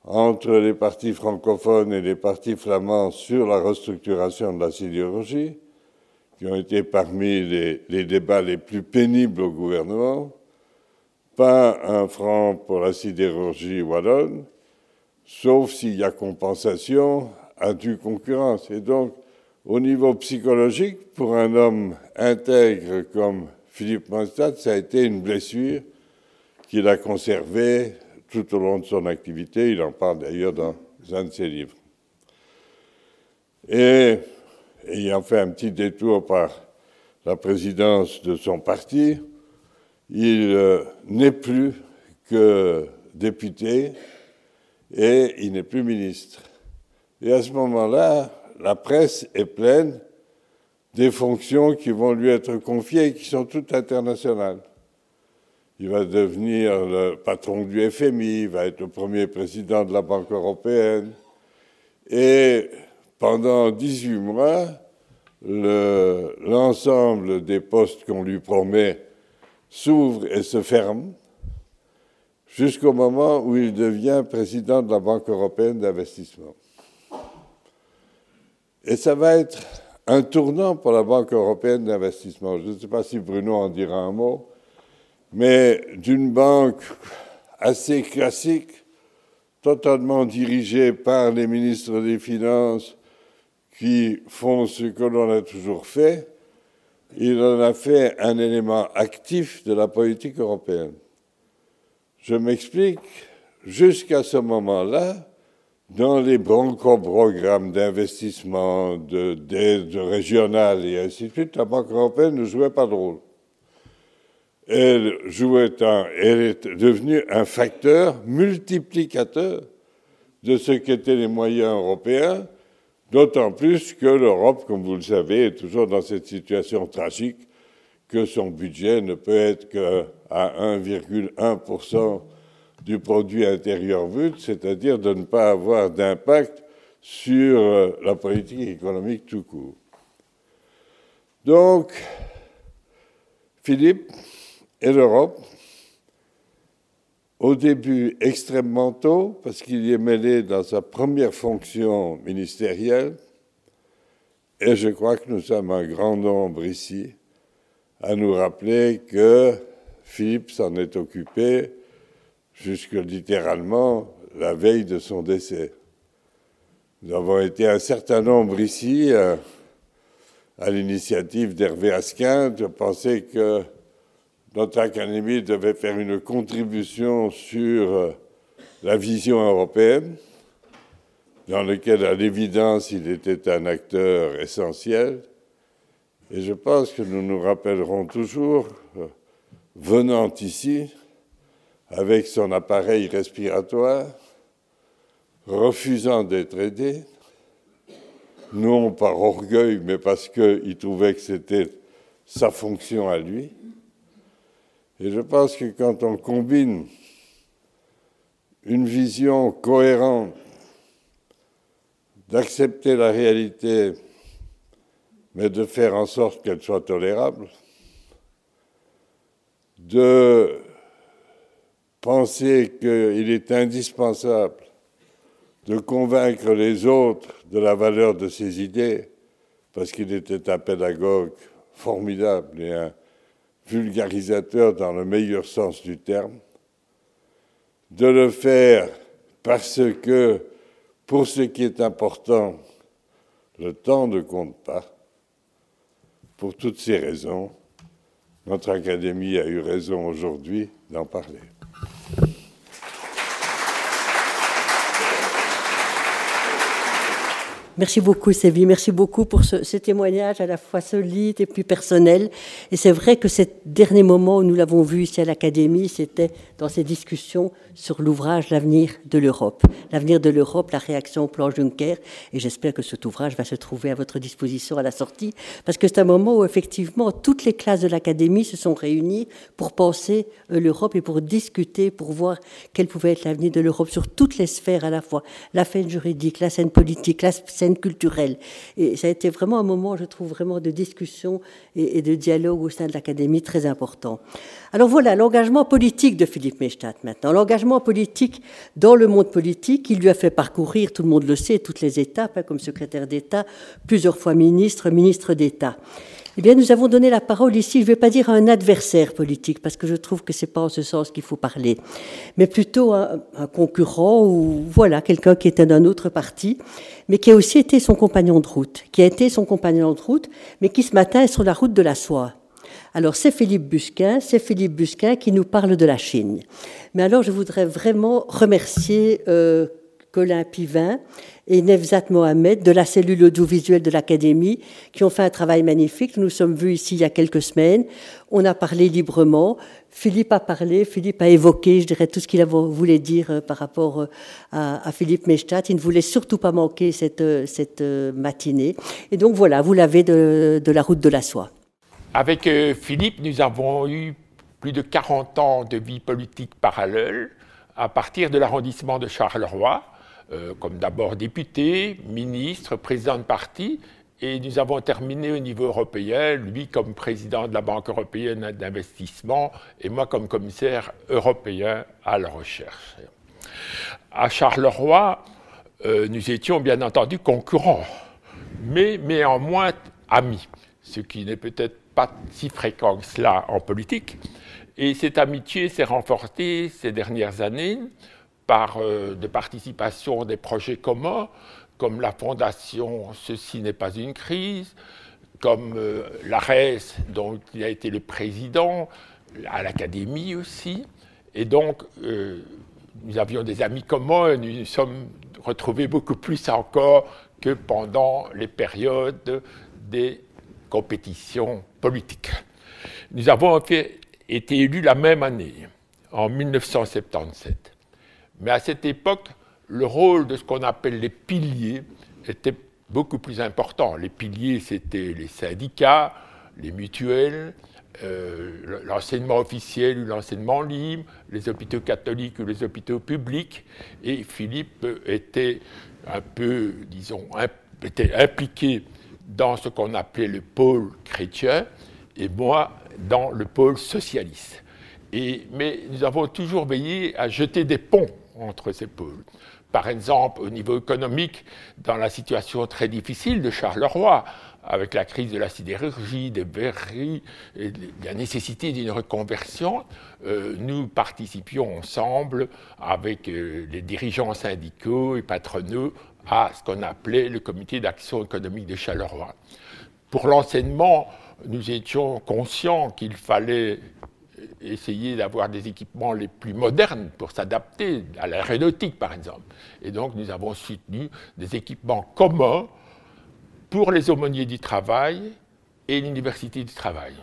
entre les partis francophones et les partis flamands sur la restructuration de la sidérurgie, qui ont été parmi les, débats les plus pénibles au gouvernement, pas un franc pour la sidérurgie wallonne, sauf s'il y a compensation à due concurrence. Et donc, au niveau psychologique, pour un homme intègre comme Philippe Monstad, ça a été une blessure qu'il a conservée tout au long de son activité. Il en parle d'ailleurs dans un de ses livres. Et ayant fait un petit détour par la présidence de son parti, il euh, n'est plus que député et il n'est plus ministre. Et à ce moment-là, la presse est pleine des fonctions qui vont lui être confiées et qui sont toutes internationales. Il va devenir le patron du FMI, il va être le premier président de la Banque européenne. Et pendant 18 mois, l'ensemble des postes qu'on lui promet s'ouvre et se ferme jusqu'au moment où il devient président de la Banque européenne d'investissement. Et ça va être un tournant pour la Banque européenne d'investissement. Je ne sais pas si Bruno en dira un mot, mais d'une banque assez classique, totalement dirigée par les ministres des Finances qui font ce que l'on a toujours fait, il en a fait un élément actif de la politique européenne. Je m'explique, jusqu'à ce moment-là, dans les bronco-programmes d'investissement, d'aide régionale et ainsi de suite, la Banque européenne ne jouait pas de rôle. Elle, jouait un, elle est devenue un facteur multiplicateur de ce qu'étaient les moyens européens, d'autant plus que l'Europe, comme vous le savez, est toujours dans cette situation tragique que son budget ne peut être qu'à 1,1% du produit intérieur brut, c'est-à-dire de ne pas avoir d'impact sur euh, la politique économique tout court. Donc, Philippe et l'Europe, au début extrêmement tôt, parce qu'il y est mêlé dans sa première fonction ministérielle, et je crois que nous sommes un grand nombre ici à nous rappeler que Philippe s'en est occupé jusque littéralement la veille de son décès. Nous avons été un certain nombre ici, euh, à l'initiative d'Hervé Asquin, de penser que notre académie devait faire une contribution sur euh, la vision européenne, dans laquelle, à l'évidence, il était un acteur essentiel. Et je pense que nous nous rappellerons toujours, euh, venant ici, avec son appareil respiratoire, refusant d'être aidé, non par orgueil, mais parce qu'il trouvait que c'était sa fonction à lui. Et je pense que quand on combine une vision cohérente d'accepter la réalité, mais de faire en sorte qu'elle soit tolérable, de penser qu'il est indispensable de convaincre les autres de la valeur de ses idées, parce qu'il était un pédagogue formidable et un vulgarisateur dans le meilleur sens du terme, de le faire parce que pour ce qui est important, le temps ne compte pas. Pour toutes ces raisons, notre Académie a eu raison aujourd'hui d'en parler. Merci beaucoup, Séville. Merci beaucoup pour ce, témoignage à la fois solide et plus personnel. Et c'est vrai que ce dernier moment où nous l'avons vu ici à l'Académie, c'était dans ces discussions sur l'ouvrage L'avenir de l'Europe. L'avenir de l'Europe, la réaction au plan Juncker. Et j'espère que cet ouvrage va se trouver à votre disposition à la sortie, parce que c'est un moment où effectivement toutes les classes de l'Académie se sont réunies pour penser euh, l'Europe et pour discuter, pour voir quel pouvait être l'avenir de l'Europe sur toutes les sphères à la fois, la scène juridique, la scène politique, la scène culturelle. Et ça a été vraiment un moment, je trouve, vraiment de discussion et, de dialogue au sein de l'Académie très important. Alors voilà, l'engagement politique de Philippe Mechtat maintenant. L'engagement politique dans le monde politique, il lui a fait parcourir, tout le monde le sait, toutes les étapes, hein, comme secrétaire d'État, plusieurs fois ministre, ministre d'État. Eh bien, nous avons donné la parole ici, je ne vais pas dire à un adversaire politique, parce que je trouve que ce n'est pas en ce sens qu'il faut parler, mais plutôt à un concurrent ou voilà, quelqu'un qui était d'un autre parti, mais qui a aussi été son compagnon de route, qui a été son compagnon de route, mais qui ce matin est sur la route de la soie. Alors c'est Philippe Busquin, c'est Philippe Busquin qui nous parle de la Chine. Mais alors je voudrais vraiment remercier euh, Colin Pivin et Nevzat Mohamed de la cellule audiovisuelle de l'Académie qui ont fait un travail magnifique. Nous nous sommes vus ici il y a quelques semaines. On a parlé librement. Philippe a parlé, Philippe a évoqué, je dirais, tout ce qu'il voulait dire euh, par rapport euh, à, Philippe Mechtat. Il ne voulait surtout pas manquer cette, euh, matinée. Et donc voilà, vous l'avez de la route de la soie. Avec Philippe, nous avons eu plus de 40 ans de vie politique parallèle à partir de l'arrondissement de Charleroi euh, comme d'abord député, ministre, président de parti, et nous avons terminé au niveau européen, lui comme président de la Banque européenne d'investissement et moi comme commissaire européen à la recherche. À Charleroi, euh, nous étions bien entendu concurrents, mais néanmoins amis, ce qui n'est peut-être pas si fréquent que cela en politique. Et cette amitié s'est renforcée ces dernières années par euh, de participation des projets communs, comme la fondation Ceci n'est pas une crise, comme euh, l'ARES, dont il a été le président, à l'Académie aussi. Et donc, euh, nous avions des amis communs et nous nous sommes retrouvés beaucoup plus encore que pendant les périodes des compétitions politiques. Nous avons été élus la même année, en 1977. Mais à cette époque, le rôle de ce qu'on appelle les piliers était beaucoup plus important. Les piliers, c'était les syndicats, les mutuelles, euh, l'enseignement officiel ou l'enseignement libre, les hôpitaux catholiques ou les hôpitaux publics. Et Philippe était un peu, disons, était impliqué dans ce qu'on appelait le pôle chrétien et moi dans le pôle socialiste. Mais nous avons toujours veillé à jeter des ponts entre ces pôles. Par exemple, au niveau économique, dans la situation très difficile de Charleroi, avec la crise de la sidérurgie, des verreries, et la nécessité d'une reconversion, euh, nous participions ensemble avec euh, les dirigeants syndicaux et patronaux à ce qu'on appelait le comité d'action économique de Charleroi. Pour l'enseignement, nous étions conscients qu'il fallait essayer d'avoir des équipements les plus modernes pour s'adapter à l'aéronautique, par exemple. Et donc, nous avons soutenu des équipements communs pour les aumôniers du travail et l'université du travail.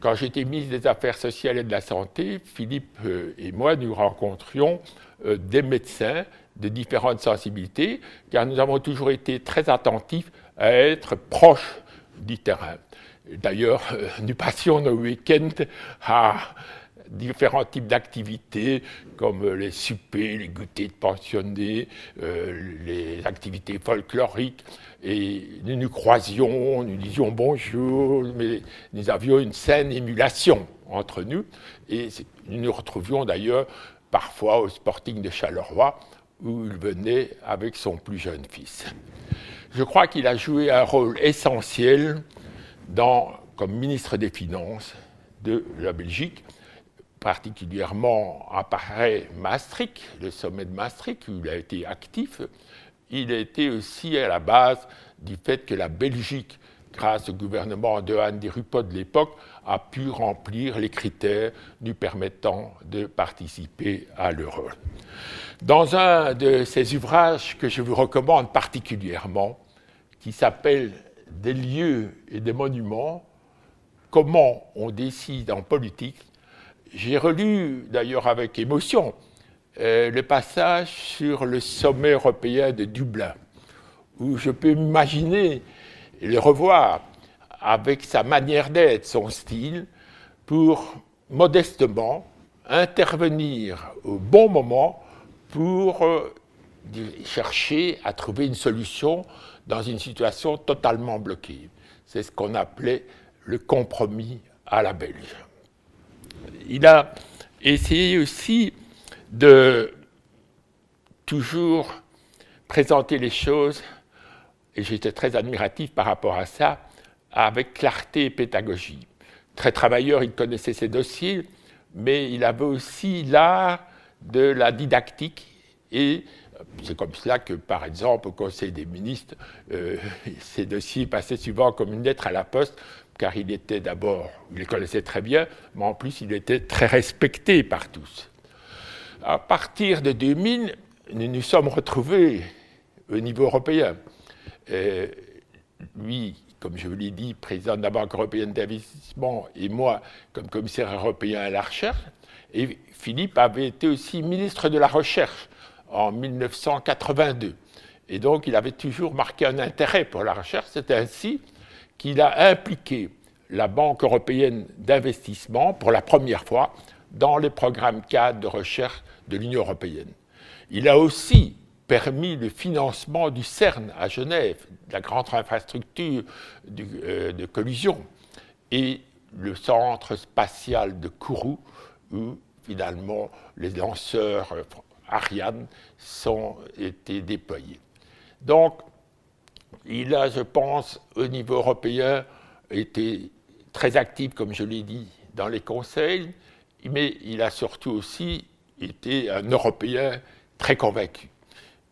Quand j'étais ministre des Affaires sociales et de la Santé, Philippe euh, et moi, nous rencontrions euh, des médecins de différentes sensibilités, car nous avons toujours été très attentifs à être proches du terrain. D'ailleurs, euh, nous passions nos week-ends à différents types d'activités comme les soupers, les goûters de pensionnés, euh, les activités folkloriques. Et nous nous croisions, nous disions bonjour, mais nous avions une saine émulation entre nous. Et nous nous retrouvions d'ailleurs parfois au Sporting de Charleroi, où il venait avec son plus jeune fils. Je crois qu'il a joué un rôle essentiel comme ministre des Finances de la Belgique, particulièrement après Maastricht, le sommet de Maastricht, où il a été actif. Il a été aussi à la base du fait que la Belgique, grâce au gouvernement de Anne Ruppot de l'époque, a pu remplir les critères lui permettant de participer à l'euro. Dans un de ses ouvrages que je vous recommande particulièrement, qui s'appelle Des lieux et des monuments, comment on décide en politique, j'ai relu d'ailleurs avec émotion euh, le passage sur le sommet européen de Dublin, où je peux m'imaginer le revoir avec sa manière d'être, son style, pour modestement intervenir au bon moment pour euh, chercher à trouver une solution dans une situation totalement bloquée. C'est ce qu'on appelait le compromis à la Belge. Il a essayé aussi de toujours présenter les choses, et j'étais très admiratif par rapport à ça, avec clarté et pédagogie. Très travailleur, il connaissait ses dossiers, mais il avait aussi l'art de la didactique et c'est comme cela que, par exemple, au Conseil des ministres, euh, ces dossiers passaient souvent comme une lettre à la poste, car il était d'abord, il les connaissait très bien, mais en plus, il était très respecté par tous. À partir de 2000, nous nous sommes retrouvés au niveau européen. lui, comme je vous l'ai dit, président de la Banque européenne d'investissement, et moi, comme commissaire européen à la recherche. Et Philippe avait été aussi ministre de la Recherche en 1982. Et donc, il avait toujours marqué un intérêt pour la recherche. C'est ainsi qu'il a impliqué la Banque européenne d'investissement pour la première fois dans les programmes cadres de recherche de l'Union européenne. Il a aussi permis le financement du CERN à Genève, la grande infrastructure euh, de collision, et le centre spatial de Kourou, où finalement les lanceurs euh, Ariane sont été déployés. Donc, il a, je pense, au niveau européen, été très actif, comme je l'ai dit, dans les conseils, mais il a surtout aussi été un Européen très convaincu.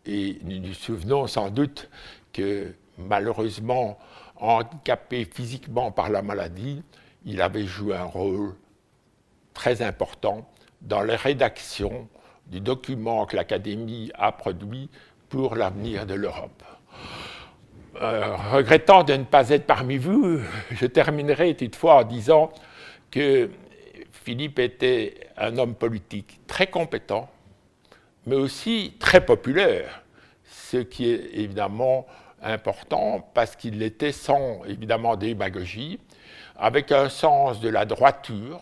Et nous nous souvenons sans doute que malheureusement, handicapé physiquement par la maladie, il avait joué un rôle très important dans la rédaction du document que l'Académie a produit pour l'avenir de l'Europe. Euh, regrettant de ne pas être parmi vous, je terminerai toutefois en disant que Philippe était un homme politique très compétent, mais aussi très populaire, ce qui est évidemment important parce qu'il était sans évidemment démagogie, avec un sens de la droiture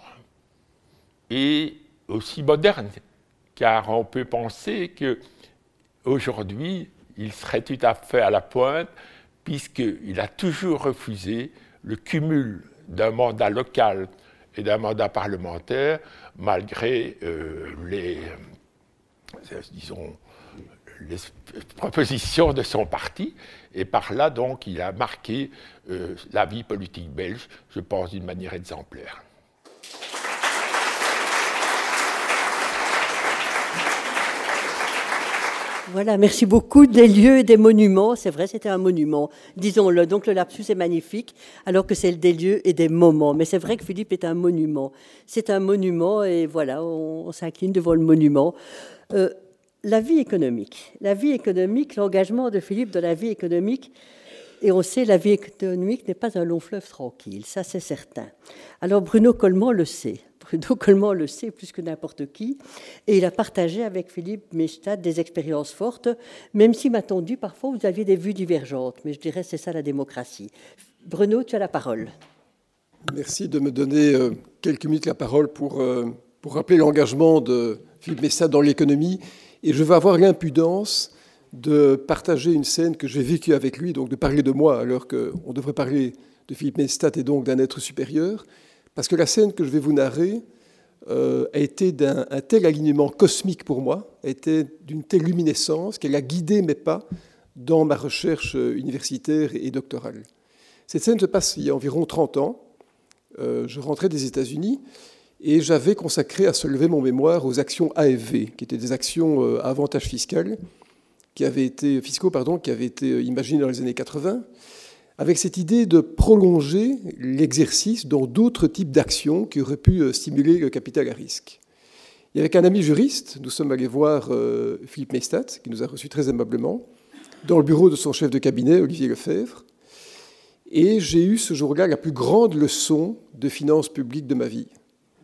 et aussi moderne, car on peut penser que aujourd'hui il serait tout à fait à la pointe, puisqu'il a toujours refusé le cumul d'un mandat local et d'un mandat parlementaire, malgré euh, les, euh, les propositions de son parti. Et par là, donc, il a marqué euh, la vie politique belge, je pense, d'une manière exemplaire. Voilà, merci beaucoup. Des lieux et des monuments, c'est vrai, c'était un monument, disons-le. Donc le lapsus est magnifique, alors que c'est des lieux et des moments. Mais c'est vrai que Philippe est un monument. C'est un monument et voilà, on, s'incline devant le monument. Euh, la vie économique, la vie économique, l'engagement de Philippe dans la vie économique, et on sait la vie économique n'est pas un long fleuve tranquille, ça c'est certain. Alors Bruno Coleman le sait. Bruno Coleman le sait plus que n'importe qui, et il a partagé avec Philippe Mestad des expériences fortes, même si, m'a-t-on dit, parfois vous aviez des vues divergentes, mais je dirais c'est ça la démocratie. Bruno, tu as la parole. Merci de me donner euh, quelques minutes la parole pour euh, pour rappeler l'engagement de Philippe Messat dans l'économie. Et je vais avoir l'impudence de partager une scène que j'ai vécue avec lui, donc de parler de moi alors qu'on devrait parler de Philippe Mestat et donc d'un être supérieur, parce que la scène que je vais vous narrer euh, a été d'un tel alignement cosmique pour moi, a été d'une telle luminescence qu'elle a guidé mes pas dans ma recherche universitaire et doctorale. Cette scène se passe il y a environ 30 ans. Euh, je rentrais des États-Unis et j'avais consacré à se lever mon mémoire aux actions AFV, qui étaient des actions euh, à avantage fiscal, qui avaient été, fiscaux pardon, qui avaient été imaginées dans les années 80 avec cette idée de prolonger l'exercice dans d'autres types d'actions qui auraient pu euh, stimuler le capital à risque. Et avec un ami juriste, nous sommes allés voir euh, Philippe Mestat, qui nous a reçus très aimablement, dans le bureau de son chef de cabinet, Olivier Lefebvre. Et j'ai eu ce jour-là la plus grande leçon de finances publiques de ma vie.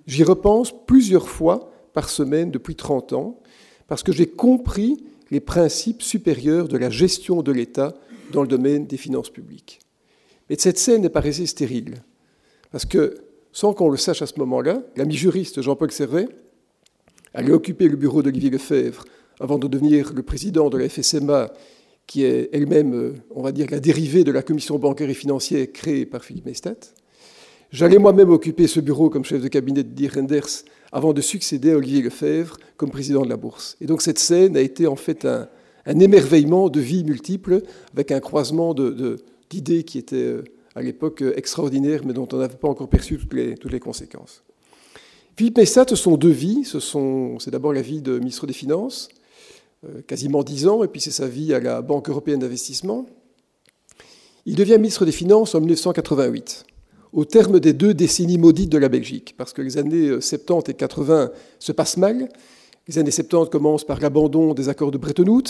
J'y repense plusieurs fois par semaine depuis 30 ans, parce que j'ai compris les principes supérieurs de la gestion de l'État dans le domaine des finances publiques. Mais cette scène n'est pas stérile, parce que, sans qu'on le sache à ce moment-là, l'ami juriste Jean-Paul Servet allait occuper le bureau d'Olivier Lefebvre avant de devenir le président de la FSMA, qui est elle-même, euh, on va dire, la dérivée de la commission bancaire et financière créée par Philippe Mestat. J'allais moi-même occuper ce bureau comme chef de cabinet de Dier Renders avant de succéder à Olivier Lefebvre comme président de la Bourse. Et donc cette scène a été en fait un, émerveillement de vies multiples, avec un croisement d'idées qui étaient euh, à l'époque euh, extraordinaires, mais dont on n'avait pas encore perçu toutes les, toutes les conséquences. Philippe Messat, ce sont deux vies. C'est d'abord la vie de ministre des Finances, euh, quasiment dix ans, et puis c'est sa vie à la Banque européenne d'investissement. Il devient ministre des Finances en 1988, au terme des deux décennies maudites de la Belgique, parce que les années 70 et 80 se passent mal. Les années 70 commencent par l'abandon des accords de Bretton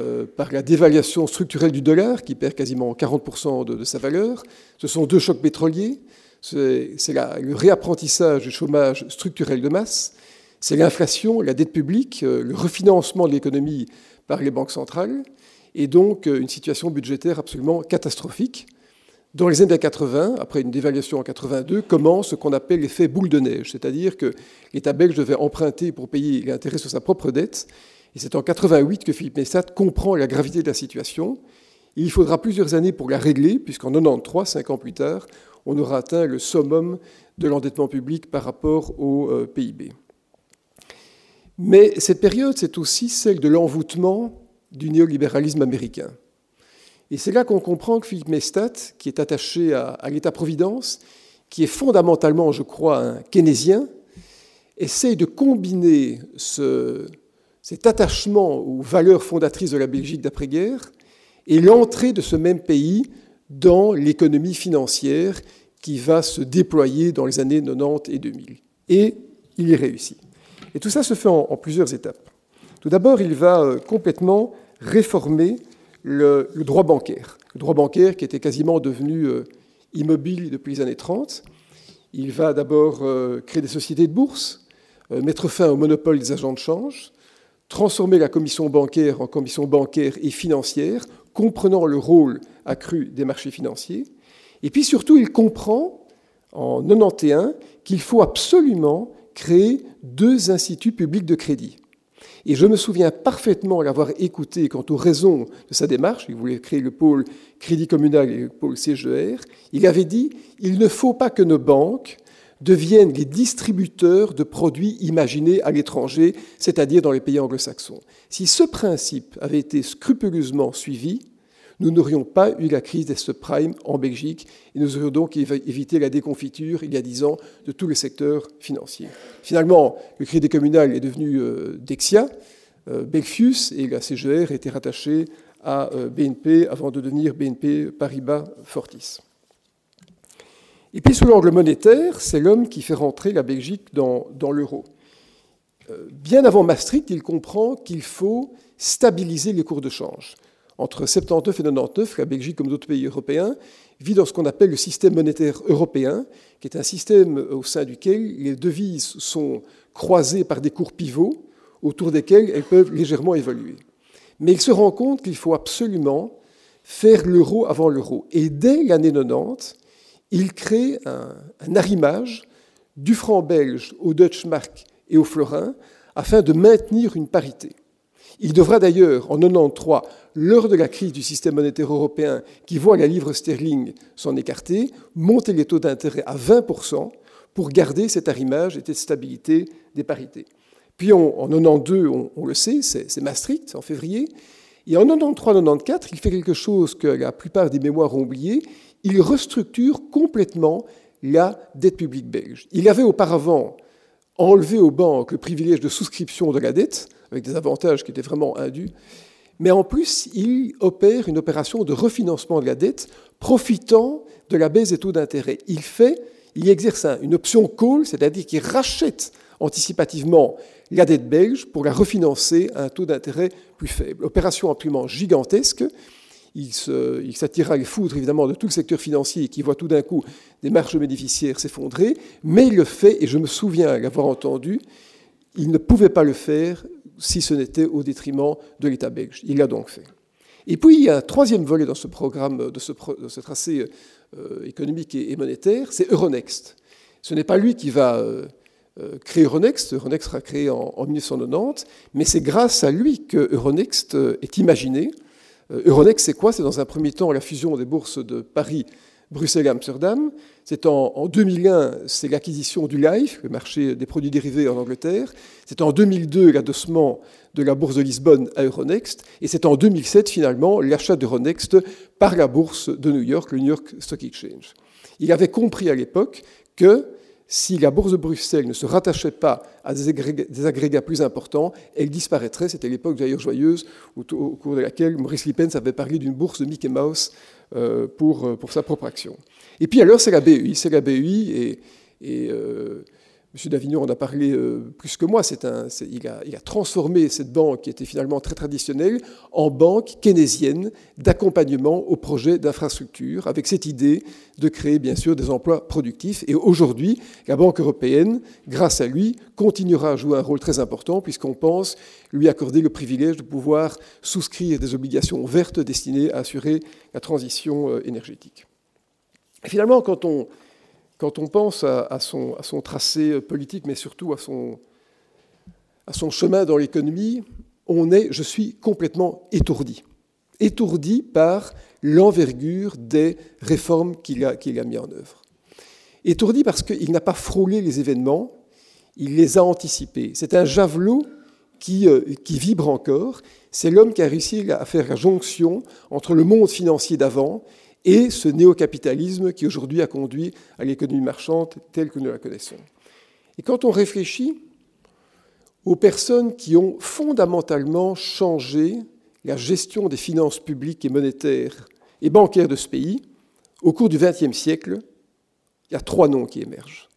euh, par la dévaluation structurelle du dollar, qui perd quasiment 40% de, sa valeur. Ce sont deux chocs pétroliers. C'est le réapprentissage du chômage structurel de masse. C'est l'inflation, la dette publique, euh, le refinancement de l'économie par les banques centrales, et donc euh, une situation budgétaire absolument catastrophique. Dans les années 80, après une dévaluation en 82, commence ce qu'on appelle l'effet boule de neige, c'est-à-dire que l'État belge devait emprunter pour payer l'intérêt sur sa propre dette. Et c'est en 88 que Philippe Messat comprend la gravité de la situation. Il faudra plusieurs années pour la régler, puisqu'en 93, cinq ans plus tard, on aura atteint le summum de l'endettement public par rapport au euh, PIB. Mais cette période, c'est aussi celle de l'envoûtement du néolibéralisme américain. Et c'est là qu'on comprend que Philippe Mestat, qui est attaché à, l'État-providence, qui est fondamentalement, je crois, un keynésien, essaye de combiner cet attachement aux valeurs fondatrices de la Belgique d'après-guerre et l'entrée de ce même pays dans l'économie financière qui va se déployer dans les années 90 et 2000. Et il y réussit. Et tout ça se fait en plusieurs étapes. Tout d'abord, il va euh, complètement réformer le, droit bancaire. Le droit bancaire qui était quasiment devenu euh, immobile depuis les années 30. Il va d'abord euh, créer des sociétés de bourse, euh, mettre fin au monopole des agents de change, transformer la commission bancaire en commission bancaire et financière, comprenant le rôle accru des marchés financiers. Et puis surtout, il comprend en 91 qu'il faut absolument créer deux instituts publics de crédit. Et je me souviens parfaitement l'avoir écouté quant aux raisons de sa démarche. Il voulait créer le pôle crédit communal et le pôle CGR. Il avait dit il ne faut pas que nos banques deviennent les distributeurs de produits imaginés à l'étranger, c'est-à-dire dans les pays anglo-saxons. Si ce principe avait été scrupuleusement suivi, nous n'aurions pas eu la crise des subprimes en Belgique et nous aurions donc évité la déconfiture il y a dix ans de tout le secteur financier. Finalement, le crédit communal est devenu euh, Dexia, euh, Belfius, et la CGR était rattachée à euh, BNP avant de devenir BNP Paribas Fortis. Et puis sous l'angle monétaire, c'est l'homme qui fait rentrer la Belgique dans l'euro. Bien avant Maastricht, il comprend qu'il faut stabiliser les cours de change entre 79 et 99, la Belgique, comme d'autres pays européens, vit dans ce qu'on appelle le système monétaire européen, qui est un système au sein duquel les devises sont croisées par des cours pivots, autour desquels elles peuvent légèrement évoluer. Mais il se rend compte qu'il faut absolument faire l'euro avant l'euro. Et dès l'année 90, il crée un, arrimage du franc belge au Dutch mark et au florin afin de maintenir une parité. Il devra d'ailleurs, en 93, lors de la crise du système monétaire européen qui voit la livre sterling s'en écarter, monter les taux d'intérêt à 20% pour garder cet arrimage et cette stabilité des parités. Puis en 92, on, on le sait, c'est Maastricht en février. Et en 93-94, il fait quelque chose que la plupart des mémoires ont oublié. Il restructure complètement la dette publique belge. Il avait auparavant enlevé aux banques le privilège de souscription de la dette, avec des avantages qui étaient vraiment indus. Mais en plus, il opère une opération de refinancement de la dette, profitant de la baisse des taux d'intérêt. Il fait, il exerce une option call, c'est-à-dire qu'il rachète anticipativement la dette belge pour la refinancer à un taux d'intérêt plus faible. Opération absolument gigantesque. Il s'attira les foudres évidemment de tout le secteur financier qui voit tout d'un coup des marges bénéficiaires s'effondrer, mais il le fait, et je me souviens l'avoir entendu, il ne pouvait pas le faire si ce n'était au détriment de l'État belge. Il l'a donc fait. Et puis, il y a un troisième volet dans ce programme, de ce, tracé euh, économique et, monétaire, c'est Euronext. Ce n'est pas lui qui va euh, euh, créer Euronext. Euronext sera créé en, 1990, mais c'est grâce à lui que Euronext est imaginé. Euronext, c'est quoi? C'est dans un premier temps la fusion des bourses de Paris Bruxelles et Amsterdam. C'est en, 2001, c'est l'acquisition du LIFE, le marché des produits dérivés en Angleterre. C'est en 2002, l'adossement de la bourse de Lisbonne à Euronext. Et c'est en 2007, finalement, l'achat d'Euronext par la bourse de New York, le New York Stock Exchange. Il avait compris à l'époque que si la bourse de Bruxelles ne se rattachait pas à des agrégats, plus importants, elle disparaîtrait. C'était l'époque d'ailleurs joyeuse au, cours de laquelle Maurice Lippens avait parlé d'une bourse de Mickey Mouse euh, pour, euh, pour sa propre action. Et puis alors, c'est la BEI. C'est la BEI et, et euh, M. Davignon en a parlé euh, plus que moi. Il, a, transformé cette banque, qui était finalement très traditionnelle, en banque keynésienne d'accompagnement au projet d'infrastructure, avec cette idée de créer bien sûr des emplois productifs. Et aujourd'hui, la Banque européenne, grâce à lui, continuera à jouer un rôle très important, puisqu'on pense lui accorder le privilège de pouvoir souscrire des obligations vertes destinées à assurer la transition euh, énergétique. Finalement, quand on quand on pense à, son, tracé politique, mais surtout à son, chemin dans l'économie, on est, je suis complètement étourdi. Étourdi par l'envergure des réformes qu'il a, qu'il a mis en œuvre. Étourdi parce qu'il n'a pas frôlé les événements, il les a anticipés. C'est un javelot qui, euh, qui vibre encore. C'est l'homme qui a réussi à faire la jonction entre le monde financier d'avant et ce néocapitalisme qui aujourd'hui a conduit à l'économie marchande telle que nous la connaissons. Et quand on réfléchit aux personnes qui ont fondamentalement changé la gestion des finances publiques et monétaires et bancaires de ce pays, au cours du XXe siècle, il y a trois noms qui émergent.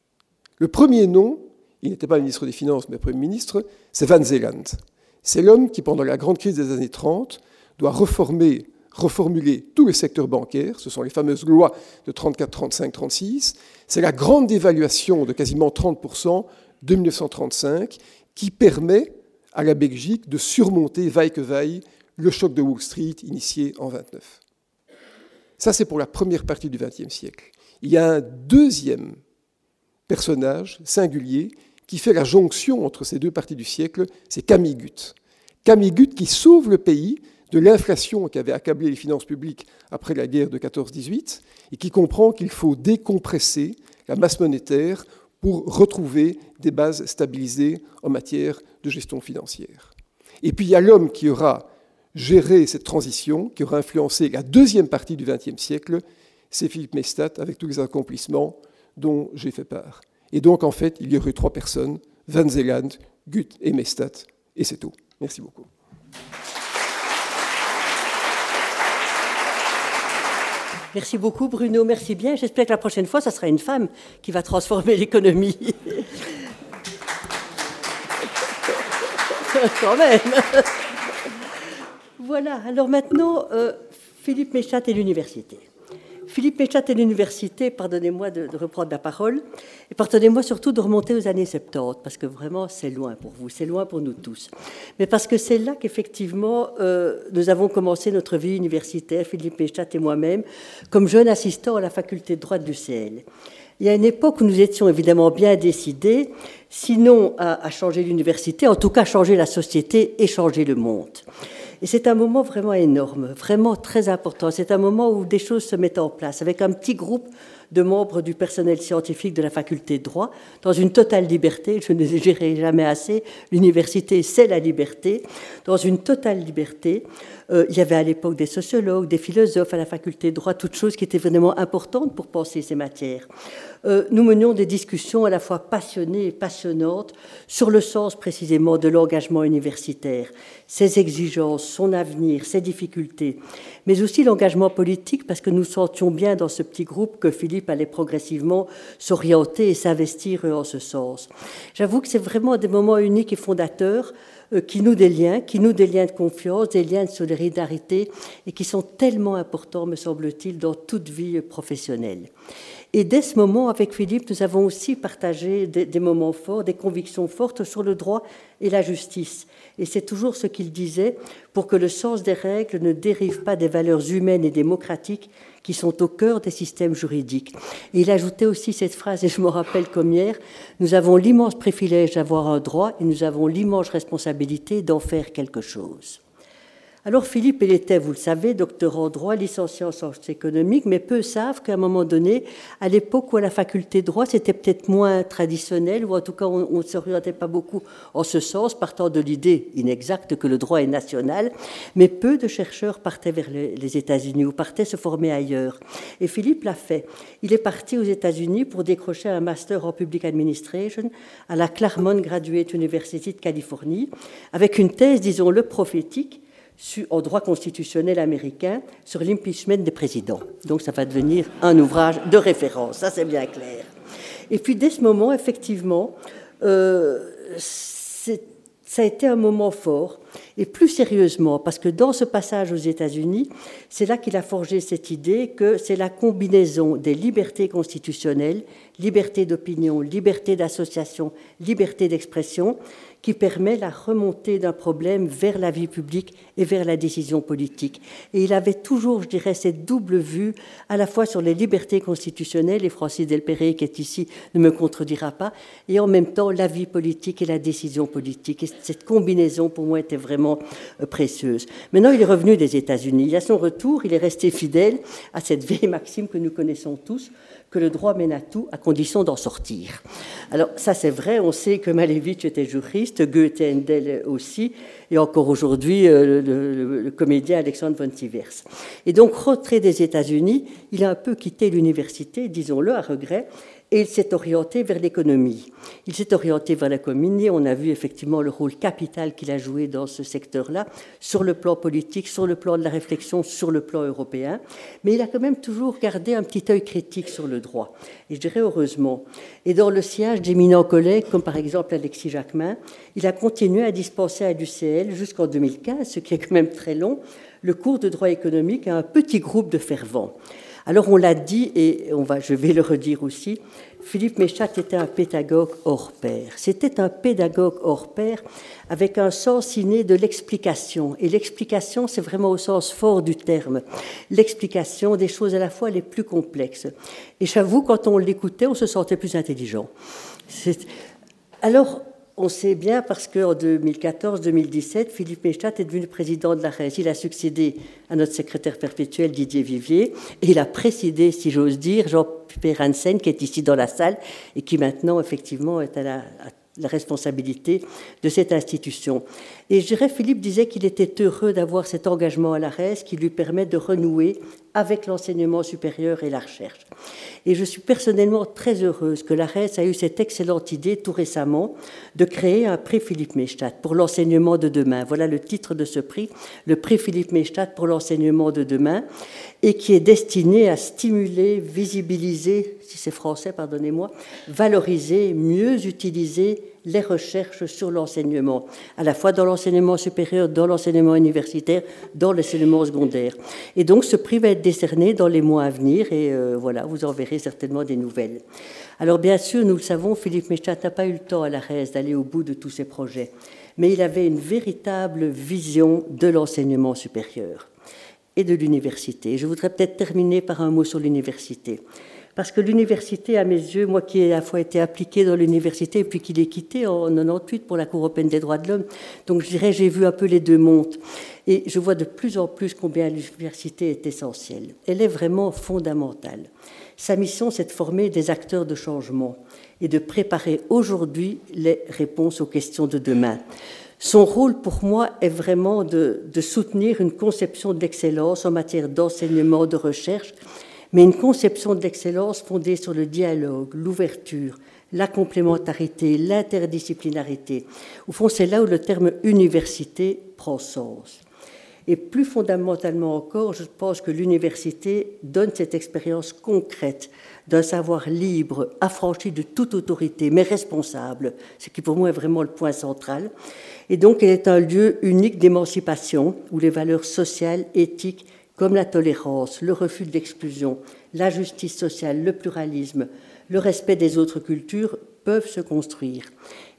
Le premier nom, il n'était pas ministre des Finances, mais Premier ministre, c'est Van Zeeland. C'est l'homme qui, pendant la grande crise des années 30, doit reformer reformuler tous les secteurs bancaires, ce sont les fameuses lois de 34, 35, 36, c'est la grande dévaluation de quasiment 30% de 1935 qui permet à la Belgique de surmonter, vaille que vaille, le choc de Wall Street initié en 29. Ça, c'est pour la première partie du XXe siècle. Il y a un deuxième personnage singulier qui fait la jonction entre ces deux parties du siècle, c'est Camille Gut. Camille Gut qui sauve le pays de l'inflation qui avait accablé les finances publiques après la guerre de 14-18 et qui comprend qu'il faut décompresser la masse monétaire pour retrouver des bases stabilisées en matière de gestion financière. Et puis il y a l'homme qui aura géré cette transition, qui aura influencé la deuxième partie du XXe siècle, c'est Philippe Mestat, avec tous les accomplissements dont j'ai fait part. Et donc, en fait, il y aurait trois personnes, Van Zeeland, Gut et Mestat, et c'est tout. Merci beaucoup. Merci beaucoup Bruno, merci bien. J'espère que la prochaine fois, ça sera une femme qui va transformer l'économie. Quand même. voilà, alors maintenant, euh, Philippe Méchat et l'université. Philippe Méchat et l'université, pardonnez-moi de, reprendre la parole, et pardonnez-moi surtout de remonter aux années 70, parce que vraiment c'est loin pour vous, c'est loin pour nous tous. Mais parce que c'est là qu'effectivement euh, nous avons commencé notre vie universitaire, Philippe Méchat et moi-même, comme jeune assistant à la faculté de droit du CL. Il y a une époque où nous étions évidemment bien décidés, sinon à, changer l'université, en tout cas changer la société et changer le monde. Et c'est un moment vraiment énorme, vraiment très important. C'est un moment où des choses se mettent en place, avec un petit groupe de membres du personnel scientifique de la faculté de droit, dans une totale liberté, je ne dirai jamais assez, l'université c'est la liberté, dans une totale liberté. Euh, il y avait à l'époque des sociologues, des philosophes à la faculté de droit, toutes choses qui étaient vraiment importantes pour penser ces matières. Euh, nous menions des discussions à la fois passionnées et passionnantes sur le sens précisément de l'engagement universitaire, ses exigences, son avenir, ses difficultés, mais aussi l'engagement politique, parce que nous sentions bien dans ce petit groupe que Philippe allait progressivement s'orienter et s'investir en ce sens. J'avoue que c'est vraiment des moments uniques et fondateurs qui nous des liens, qui nous des liens de confiance, des liens de solidarité, et qui sont tellement importants, me semble-t-il, dans toute vie professionnelle. Et dès ce moment, avec Philippe, nous avons aussi partagé des, moments forts, des convictions fortes sur le droit et la justice. Et c'est toujours ce qu'il disait, pour que le sens des règles ne dérive pas des valeurs humaines et démocratiques qui sont au cœur des systèmes juridiques. Et il ajoutait aussi cette phrase, et je me rappelle comme hier, nous avons l'immense privilège d'avoir un droit et nous avons l'immense responsabilité d'en faire quelque chose. Alors Philippe, il était, vous le savez, docteur en droit, licencié en sciences économiques, mais peu savent qu'à un moment donné, à l'époque où à la faculté de droit, c'était peut-être moins traditionnel, ou en tout cas on ne s'orientait pas beaucoup en ce sens, partant de l'idée inexacte que le droit est national, mais peu de chercheurs partaient vers les États-Unis ou partaient se former ailleurs. Et Philippe l'a fait. Il est parti aux États-Unis pour décrocher un master en public administration à la Claremont Graduate University de Californie, avec une thèse, disons-le, prophétique au droit constitutionnel américain sur l'impeachment des présidents. Donc ça va devenir un ouvrage de référence, ça c'est bien clair. Et puis dès ce moment, effectivement, euh, ça a été un moment fort. Et plus sérieusement, parce que dans ce passage aux États-Unis, c'est là qu'il a forgé cette idée que c'est la combinaison des libertés constitutionnelles, liberté d'opinion, liberté d'association, liberté d'expression, qui permet la remontée d'un problème vers la vie publique et vers la décision politique. Et il avait toujours, je dirais, cette double vue, à la fois sur les libertés constitutionnelles, et Francis Delperrey, qui est ici, ne me contredira pas, et en même temps la vie politique et la décision politique. Et cette combinaison, pour moi, était vraiment euh, précieuse. Maintenant, il est revenu des États-Unis. À son retour, il est resté fidèle à cette vieille maxime que nous connaissons tous, que le droit mène à tout à condition d'en sortir. Alors ça c'est vrai, on sait que Malevich était juriste, Goethe et Handel aussi, et encore aujourd'hui euh, le, comédien Alexandre von Sivers. Et donc retrait des États-Unis, il a un peu quitté l'université, disons-le à regret, et il s'est orienté vers l'économie. Il s'est orienté vers l'économie. On a vu effectivement le rôle capital qu'il a joué dans ce secteur-là, sur le plan politique, sur le plan de la réflexion, sur le plan européen. Mais il a quand même toujours gardé un petit œil critique sur le droit. Et je dirais heureusement. Et dans le siège d'éminents collègues, comme par exemple Alexis Jacquemin, il a continué à dispenser à l'UCL jusqu'en 2015, ce qui est quand même très long, le cours de droit économique à un petit groupe de fervents. Alors on l'a dit, et on va, je vais le redire aussi, Philippe Méchat était un pédagogue hors pair. C'était un pédagogue hors pair avec un sens inné de l'explication. Et l'explication, c'est vraiment au sens fort du terme. L'explication des choses à la fois les plus complexes. Et j'avoue, quand on l'écoutait, on se sentait plus intelligent. Alors, on sait bien parce qu'en 2014-2017, Philippe Méchat est devenu président de la RES. Il a succédé à notre secrétaire perpétuel Didier Vivier et il a précédé, si j'ose dire, Jean-Pierre Hansen qui est ici dans la salle et qui maintenant effectivement est à la, la responsabilité de cette institution. Et je dirais, Philippe disait qu'il était heureux d'avoir cet engagement à la RES qui lui permet de renouer avec l'enseignement supérieur et la recherche. Et je suis personnellement très heureuse que la RES a eu cette excellente idée tout récemment de créer un prix Philippe Mechtat pour l'enseignement de demain. Voilà le titre de ce prix, le prix Philippe Mechtat pour l'enseignement de demain, et qui est destiné à stimuler, visibiliser, si c'est français, pardonnez-moi, valoriser, mieux utiliser les recherches sur l'enseignement, à la fois dans l'enseignement supérieur, dans l'enseignement universitaire, dans l'enseignement secondaire. Et donc ce prix va être décerné dans les mois à venir et euh, voilà, vous en verrez certainement des nouvelles. Alors bien sûr, nous le savons, Philippe Méchat n'a pas eu le temps à la RES d'aller au bout de tous ses projets, mais il avait une véritable vision de l'enseignement supérieur et de l'université. Je voudrais peut-être terminer par un mot sur l'université. Parce que l'université, à mes yeux, moi qui ai à la fois été appliqué dans l'université et puis qui l'ai quitté en 98 pour la Cour européenne des droits de l'homme, donc je dirais j'ai vu un peu les deux mondes. Et je vois de plus en plus combien l'université est essentielle. Elle est vraiment fondamentale. Sa mission, c'est de former des acteurs de changement et de préparer aujourd'hui les réponses aux questions de demain. Son rôle pour moi est vraiment de, soutenir une conception de l'excellence en matière d'enseignement, de recherche, mais une conception de l'excellence fondée sur le dialogue, l'ouverture, la complémentarité, l'interdisciplinarité. Au fond, c'est là où le terme université prend sens. Et plus fondamentalement encore, je pense que l'université donne cette expérience concrète d'un savoir libre, affranchi de toute autorité, mais responsable, ce qui pour moi est vraiment le point central. Et donc, elle est un lieu unique d'émancipation où les valeurs sociales, éthiques, comme la tolérance, le refus de l'exclusion, la justice sociale, le pluralisme, le respect des autres cultures peuvent se construire.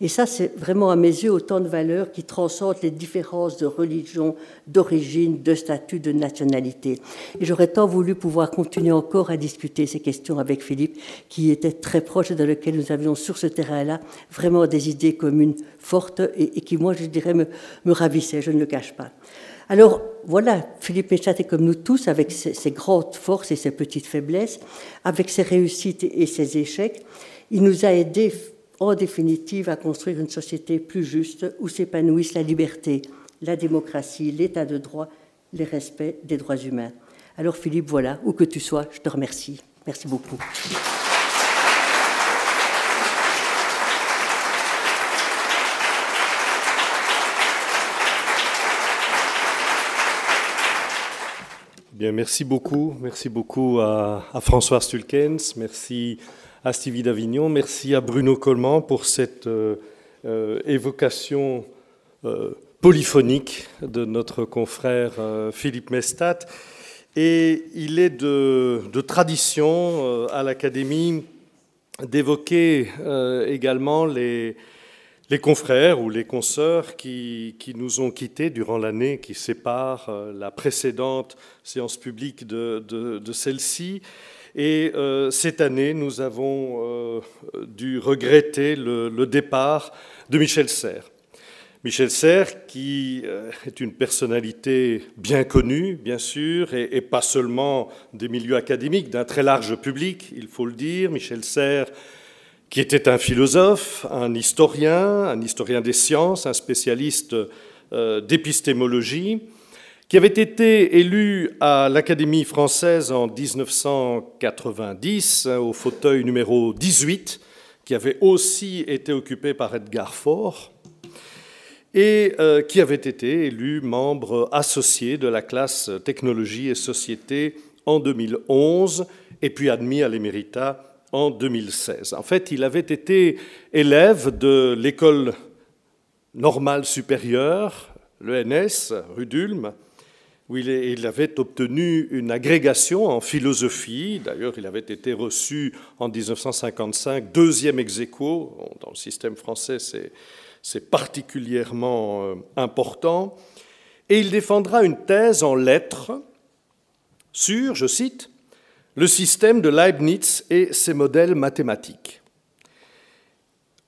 Et ça, c'est vraiment à mes yeux autant de valeurs qui transcendent les différences de religion, d'origine, de statut, de nationalité. Et j'aurais tant voulu pouvoir continuer encore à discuter ces questions avec Philippe, qui était très proche et dans lequel nous avions sur ce terrain-là vraiment des idées communes fortes et, qui, moi, je dirais, me, me ravissaient, je ne le cache pas. Alors voilà, Philippe Méchat est comme nous tous, avec ses, ses, grandes forces et ses petites faiblesses, avec ses réussites et ses échecs. Il nous a aidés en définitive à construire une société plus juste où s'épanouissent la liberté, la démocratie, l'état de droit, les respects des droits humains. Alors Philippe, voilà, où que tu sois, je te remercie. Merci beaucoup. Bien, merci beaucoup. Merci beaucoup à, François Stulkens. Merci à Stevie Davignon, merci à Bruno Coleman pour cette euh, euh, évocation euh, polyphonique de notre confrère Philippe Mestat. Et il est de, tradition à l'Académie d'évoquer également les, les confrères ou les consoeurs qui, nous ont quittés durant l'année qui sépare la précédente séance publique de, celle-ci. Et euh, cette année, nous avons euh, dû regretter le, départ de Michel Serres. Michel Serres, qui euh, est une personnalité bien connue, bien sûr, et, et pas seulement des milieux académiques, d'un très large public, il faut le dire. Michel Serres, qui était un philosophe, un historien, un historien des sciences, un spécialiste euh, d'épistémologie, qui avait été élu à l'Académie française en 1990 au fauteuil numéro 18, qui avait aussi été occupé par Edgar Faure, et euh, qui avait été élu membre associé de la classe technologie et société en 2011, et puis admis à l'éméritat en 2016. En fait, il avait été élève de l'école normale supérieure, l'ENS, rue d'Ulm, où il avait obtenu une agrégation en philosophie. D'ailleurs, il avait été reçu en 1955 deuxième ex aequo. Dans le système français, c'est particulièrement euh, important. Et il défendra une thèse en lettres sur, je cite, le système de Leibniz et ses modèles mathématiques.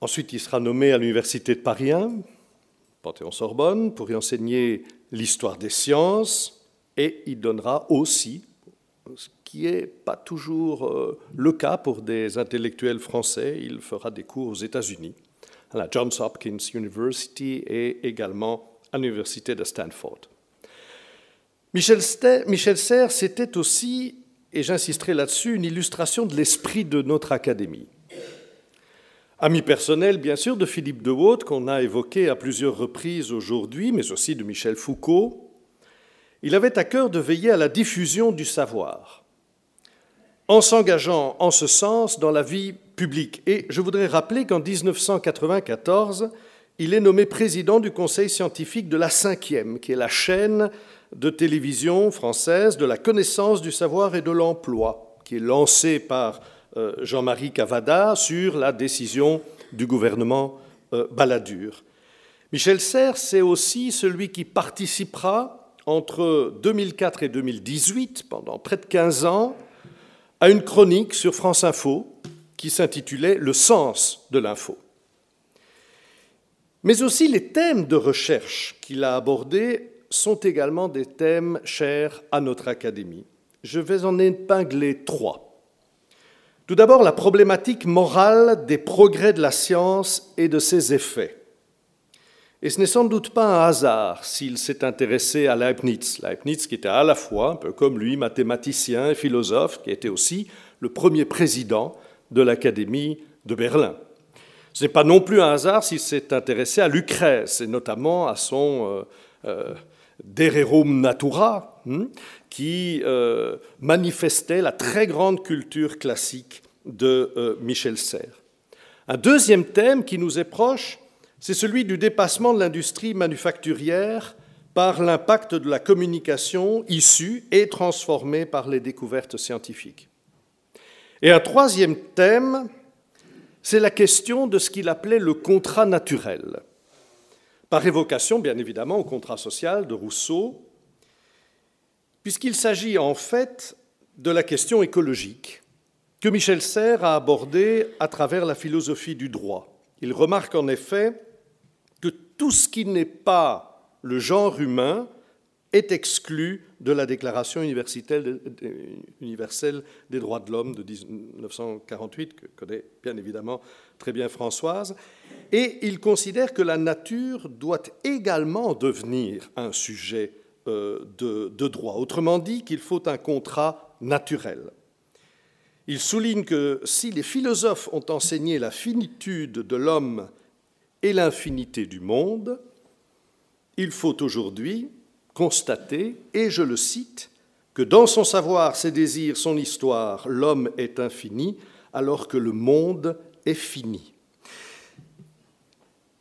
Ensuite, il sera nommé à l'Université de Paris 1, Panthéon-Sorbonne, pour y enseigner l'histoire des sciences, et il donnera aussi, ce qui n'est pas toujours euh, le cas pour des intellectuels français, il fera des cours aux États-Unis, à la Johns Hopkins University et également à l'Université de Stanford. Michel, Michel Serres, c'était aussi, et j'insisterai là-dessus, une illustration de l'esprit de notre académie. Ami personnel, bien sûr, de Philippe de Waut, qu'on a évoqué à plusieurs reprises aujourd'hui, mais aussi de Michel Foucault, il avait à cœur de veiller à la diffusion du savoir, en s'engageant en ce sens dans la vie publique. Et je voudrais rappeler qu'en 1994, il est nommé président du Conseil scientifique de la Cinquième, qui est la chaîne de télévision française de la connaissance du savoir et de l'emploi, qui est lancée par euh, Jean-Marie Cavada sur la décision du gouvernement euh, Balladur. Michel Serres, c'est aussi celui qui participera entre 2004 et 2018, pendant près de 15 ans, à une chronique sur France Info qui s'intitulait Le sens de l'info. Mais aussi les thèmes de recherche qu'il a abordés sont également des thèmes chers à notre Académie. Je vais en épingler trois. Tout d'abord, la problématique morale des progrès de la science et de ses effets. Et ce n'est sans doute pas un hasard s'il s'est intéressé à Leibniz. Leibniz qui était à la fois, un peu comme lui, mathématicien et philosophe, qui était aussi le premier président de l'Académie de Berlin. Ce n'est pas non plus un hasard s'il s'est intéressé à Lucrèce, et notamment à son euh, euh De Rerum Natura, hein, qui euh, manifestait la très grande culture classique de euh, Michel Serres. Un deuxième thème qui nous est proche, c'est celui du dépassement de l'industrie manufacturière par l'impact de la communication issue et transformée par les découvertes scientifiques. Et un troisième thème, c'est la question de ce qu'il appelait le contrat naturel, par évocation bien évidemment au contrat social de Rousseau, puisqu'il s'agit en fait de la question écologique que Michel Serres a abordée à travers la philosophie du droit. Il remarque en effet que tout ce qui n'est pas le genre humain est exclu de la Déclaration universelle des droits de l'homme de 1948, que connaît bien évidemment très bien Françoise, et il considère que la nature doit également devenir un sujet euh, de, de droit. Autrement dit, qu'il faut un contrat naturel. Il souligne que si les philosophes ont enseigné la finitude de l'homme et l'infinité du monde, il faut aujourd'hui constater, et je le cite, que dans son savoir, ses désirs, son histoire, l'homme est infini, alors que le monde est fini.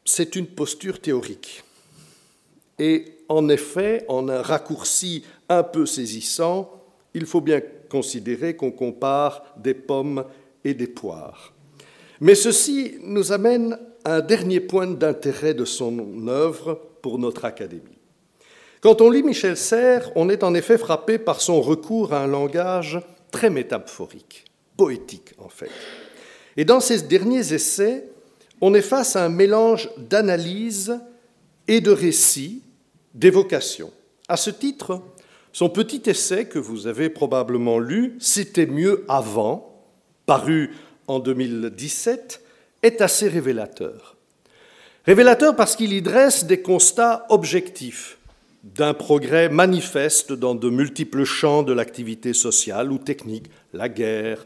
C'est une posture théorique. Et en effet, en un raccourci un peu saisissant, il faut bien considérer qu'on compare des pommes et des poires. Mais ceci nous amène un dernier point d'intérêt de son œuvre pour notre Académie. Quand on lit Michel Serres, on est en effet frappé par son recours à un langage très métaphorique, poétique en fait. Et dans ses derniers essais, on est face à un mélange d'analyse et de récit, d'évocation. À ce titre, son petit essai que vous avez probablement lu, C'était mieux avant, paru en 2017, est assez révélateur. Révélateur parce qu'il y dresse des constats objectifs d'un progrès manifeste dans de multiples champs de l'activité sociale ou technique, la guerre,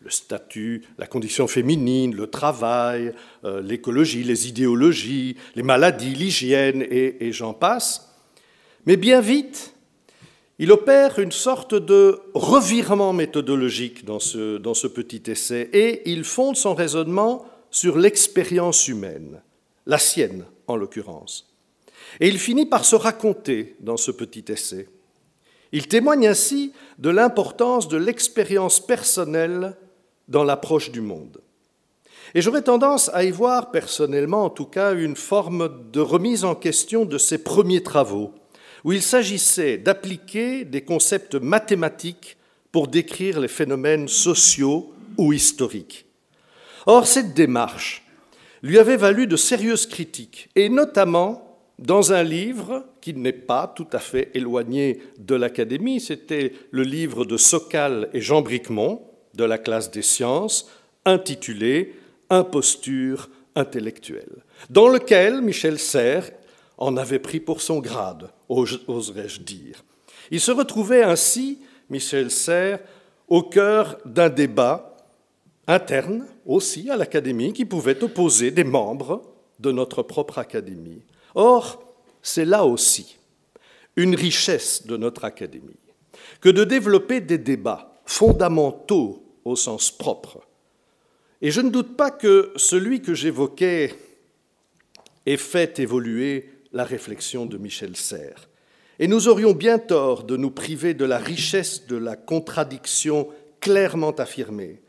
le statut, la condition féminine, le travail, euh, l'écologie, les idéologies, les maladies, l'hygiène et, et j'en passe. Mais bien vite, il opère une sorte de revirement méthodologique dans ce, dans ce petit essai et il fonde son raisonnement sur l'expérience humaine, la sienne en l'occurrence. Et il finit par se raconter dans ce petit essai. Il témoigne ainsi de l'importance de l'expérience personnelle dans l'approche du monde. Et j'aurais tendance à y voir personnellement, en tout cas, une forme de remise en question de ses premiers travaux, où il s'agissait d'appliquer des concepts mathématiques pour décrire les phénomènes sociaux ou historiques. Or, cette démarche lui avait valu de sérieuses critiques, et notamment dans un livre qui n'est pas tout à fait éloigné de l'Académie, c'était le livre de Socal et Jean Bricmont, de la classe des sciences, intitulé Imposture intellectuelle, dans lequel Michel Serres en avait pris pour son grade, oserais-je dire. Il se retrouvait ainsi, Michel Serres, au cœur d'un débat interne aussi à l'Académie qui pouvait opposer des membres de notre propre Académie. Or, c'est là aussi une richesse de notre Académie que de développer des débats fondamentaux au sens propre. Et je ne doute pas que celui que j'évoquais ait fait évoluer la réflexion de Michel Serres. Et nous aurions bien tort de nous priver de la richesse de la contradiction clairement affirmée,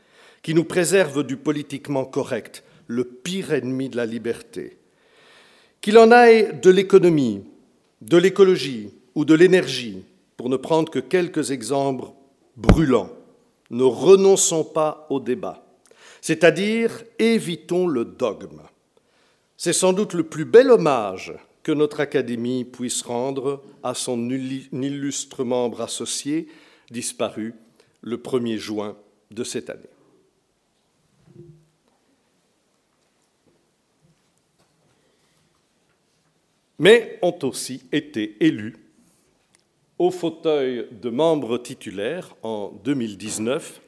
qui nous préserve du politiquement correct, le pire ennemi de la liberté. Qu'il en aille de l'économie, de l'écologie ou de l'énergie, pour ne prendre que quelques exemples brûlants, Ne renonçons pas au débat, c'est-à-dire évitons le dogme. C'est sans doute le plus bel hommage que notre Académie puisse rendre à son illustre membre associé disparu le 1er juin de cette année. Mais ont aussi été élus au fauteuil de membres titulaires en 2019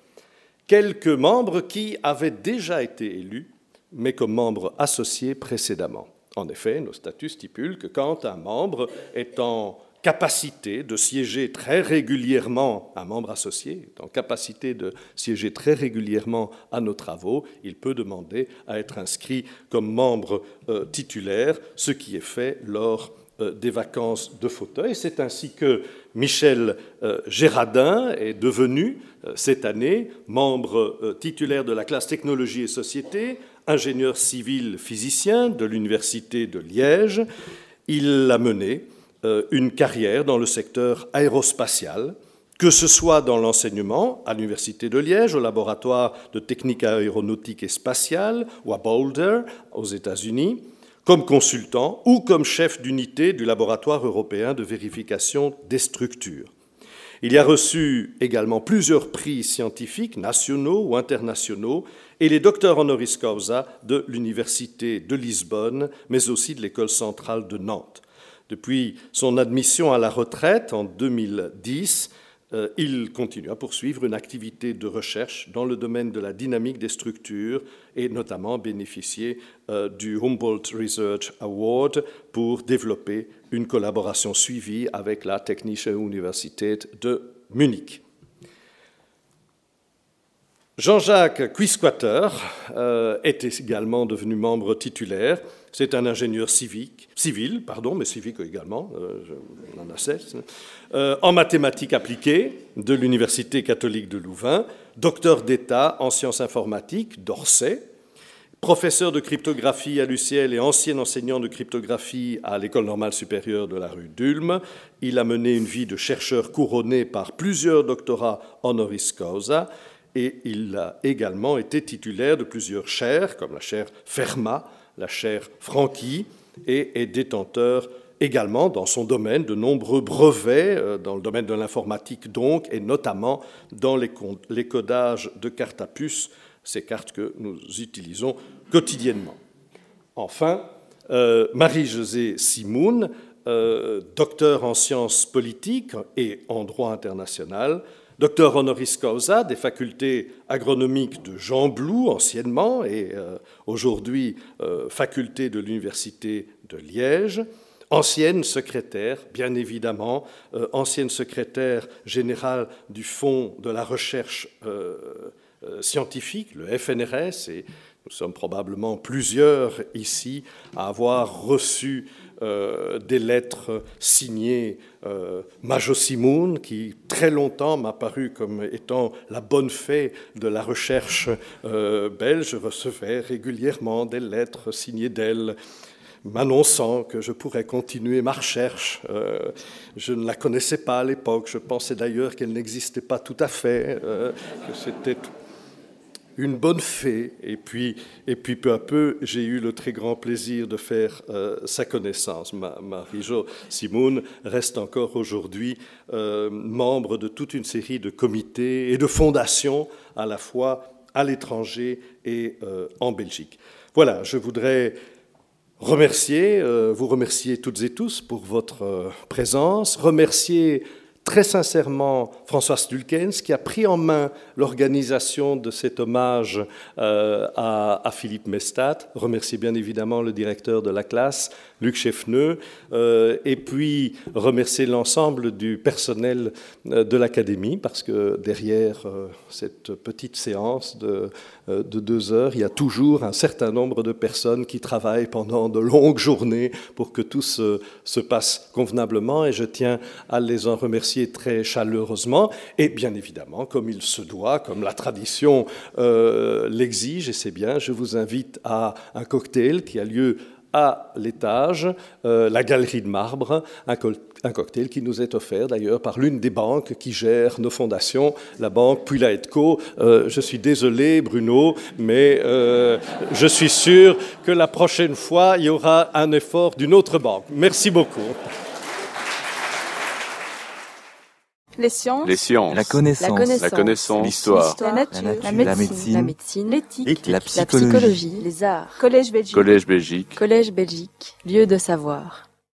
quelques membres qui avaient déjà été élus, mais comme membres associés précédemment. En effet, nos statuts stipulent que quand un membre est en capacité de siéger très régulièrement, un membre associé en capacité de siéger très régulièrement à nos travaux, il peut demander à être inscrit comme membre euh, titulaire, ce qui est fait lors euh, des vacances de fauteuil. C'est ainsi que Michel euh, Gérardin est devenu cette année membre titulaire de la classe technologie et société, ingénieur civil physicien de l'Université de Liège. Il a mené une carrière dans le secteur aérospatial, que ce soit dans l'enseignement à l'Université de Liège, au laboratoire de technique aéronautique et spatiale, ou à Boulder, aux États-Unis, comme consultant ou comme chef d'unité du laboratoire européen de vérification des structures. Il y a reçu également plusieurs prix scientifiques nationaux ou internationaux et les docteurs honoris causa de l'Université de Lisbonne, mais aussi de l'École centrale de Nantes. Depuis son admission à la retraite en 2010, euh, il continue à poursuivre une activité de recherche dans le domaine de la dynamique des structures et notamment bénéficier euh, du Humboldt Research Award pour développer une collaboration suivie avec la Technische Universität de Munich. Jean-Jacques Quisquater euh, est également devenu membre titulaire. C'est un ingénieur civique, civil, pardon, mais civique également, euh, on en a 16, euh, en mathématiques appliquées de l'Université catholique de Louvain, docteur d'État en sciences informatiques d'Orsay, professeur de cryptographie à l'UCL et ancien enseignant de cryptographie à l'École normale supérieure de la rue d'Ulm. Il a mené une vie de chercheur couronné par plusieurs doctorats honoris causa et il a également été titulaire de plusieurs chaires, comme la chaire Fermat, la chaire Franqui, et est détenteur également dans son domaine de nombreux brevets, euh, dans le domaine de l'informatique donc, et notamment dans les codages de cartes à puce, ces cartes que nous utilisons quotidiennement. Enfin, euh, Marie-Josée Simoun, euh, docteur en sciences politiques et en droit international, docteur honoris causa des facultés agronomiques de Jean Blou, anciennement, et euh, aujourd'hui euh, faculté de l'Université de Liège, ancienne secrétaire, bien évidemment, euh, ancienne secrétaire générale du Fonds de la recherche scientifique, le FNRS, et nous sommes probablement plusieurs ici à avoir reçu euh, des lettres signées euh, Majo Simoun, qui très longtemps m'a paru comme étant la bonne fée de la recherche euh, belge. Je recevais régulièrement des lettres signées d'elle m'annonçant que je pourrais continuer ma recherche. je ne la connaissais pas à l'époque, je pensais d'ailleurs qu'elle n'existait pas tout à fait, que c'était une bonne fée. Et puis, et puis peu à peu, j'ai eu le très grand plaisir de faire euh, sa connaissance. Marie-Jo Simoun reste encore aujourd'hui euh, membre de toute une série de comités et de fondations, à la fois à l'étranger et euh, en Belgique. Voilà, je voudrais remercier, vous remercier toutes et tous pour votre présence, remercier très sincèrement François Dulkens, qui a pris en main l'organisation de cet hommage euh, à, Philippe Mestat. Remercier bien évidemment le directeur de la classe, Luc Cheffneux, euh, et puis remercier l'ensemble du personnel euh, de l'Académie, parce que derrière cette petite séance de, de deux heures, il y a toujours un certain nombre de personnes qui travaillent pendant de longues journées pour que tout se, se passe convenablement, et je tiens à les en remercier très chaleureusement, et bien évidemment, comme il se doit, comme la tradition euh, l'exige, et c'est bien, je vous invite à un cocktail qui a lieu à l'étage, euh, la galerie de marbre, un, cocktail qui nous est offert d'ailleurs par l'une des banques qui gère nos fondations, la banque Puila Co. Euh, je suis désolé, Bruno, mais euh, je suis sûr que la prochaine fois, il y aura un effort d'une autre banque. Merci beaucoup. Les sciences. Les sciences. La connaissance. La connaissance. L'histoire. La, nature. La, médecine. La médecine. L'éthique. La, psychologie. Les arts. Collège Belgique. Collège Belgique. Collège Belgique. Lieu de savoir.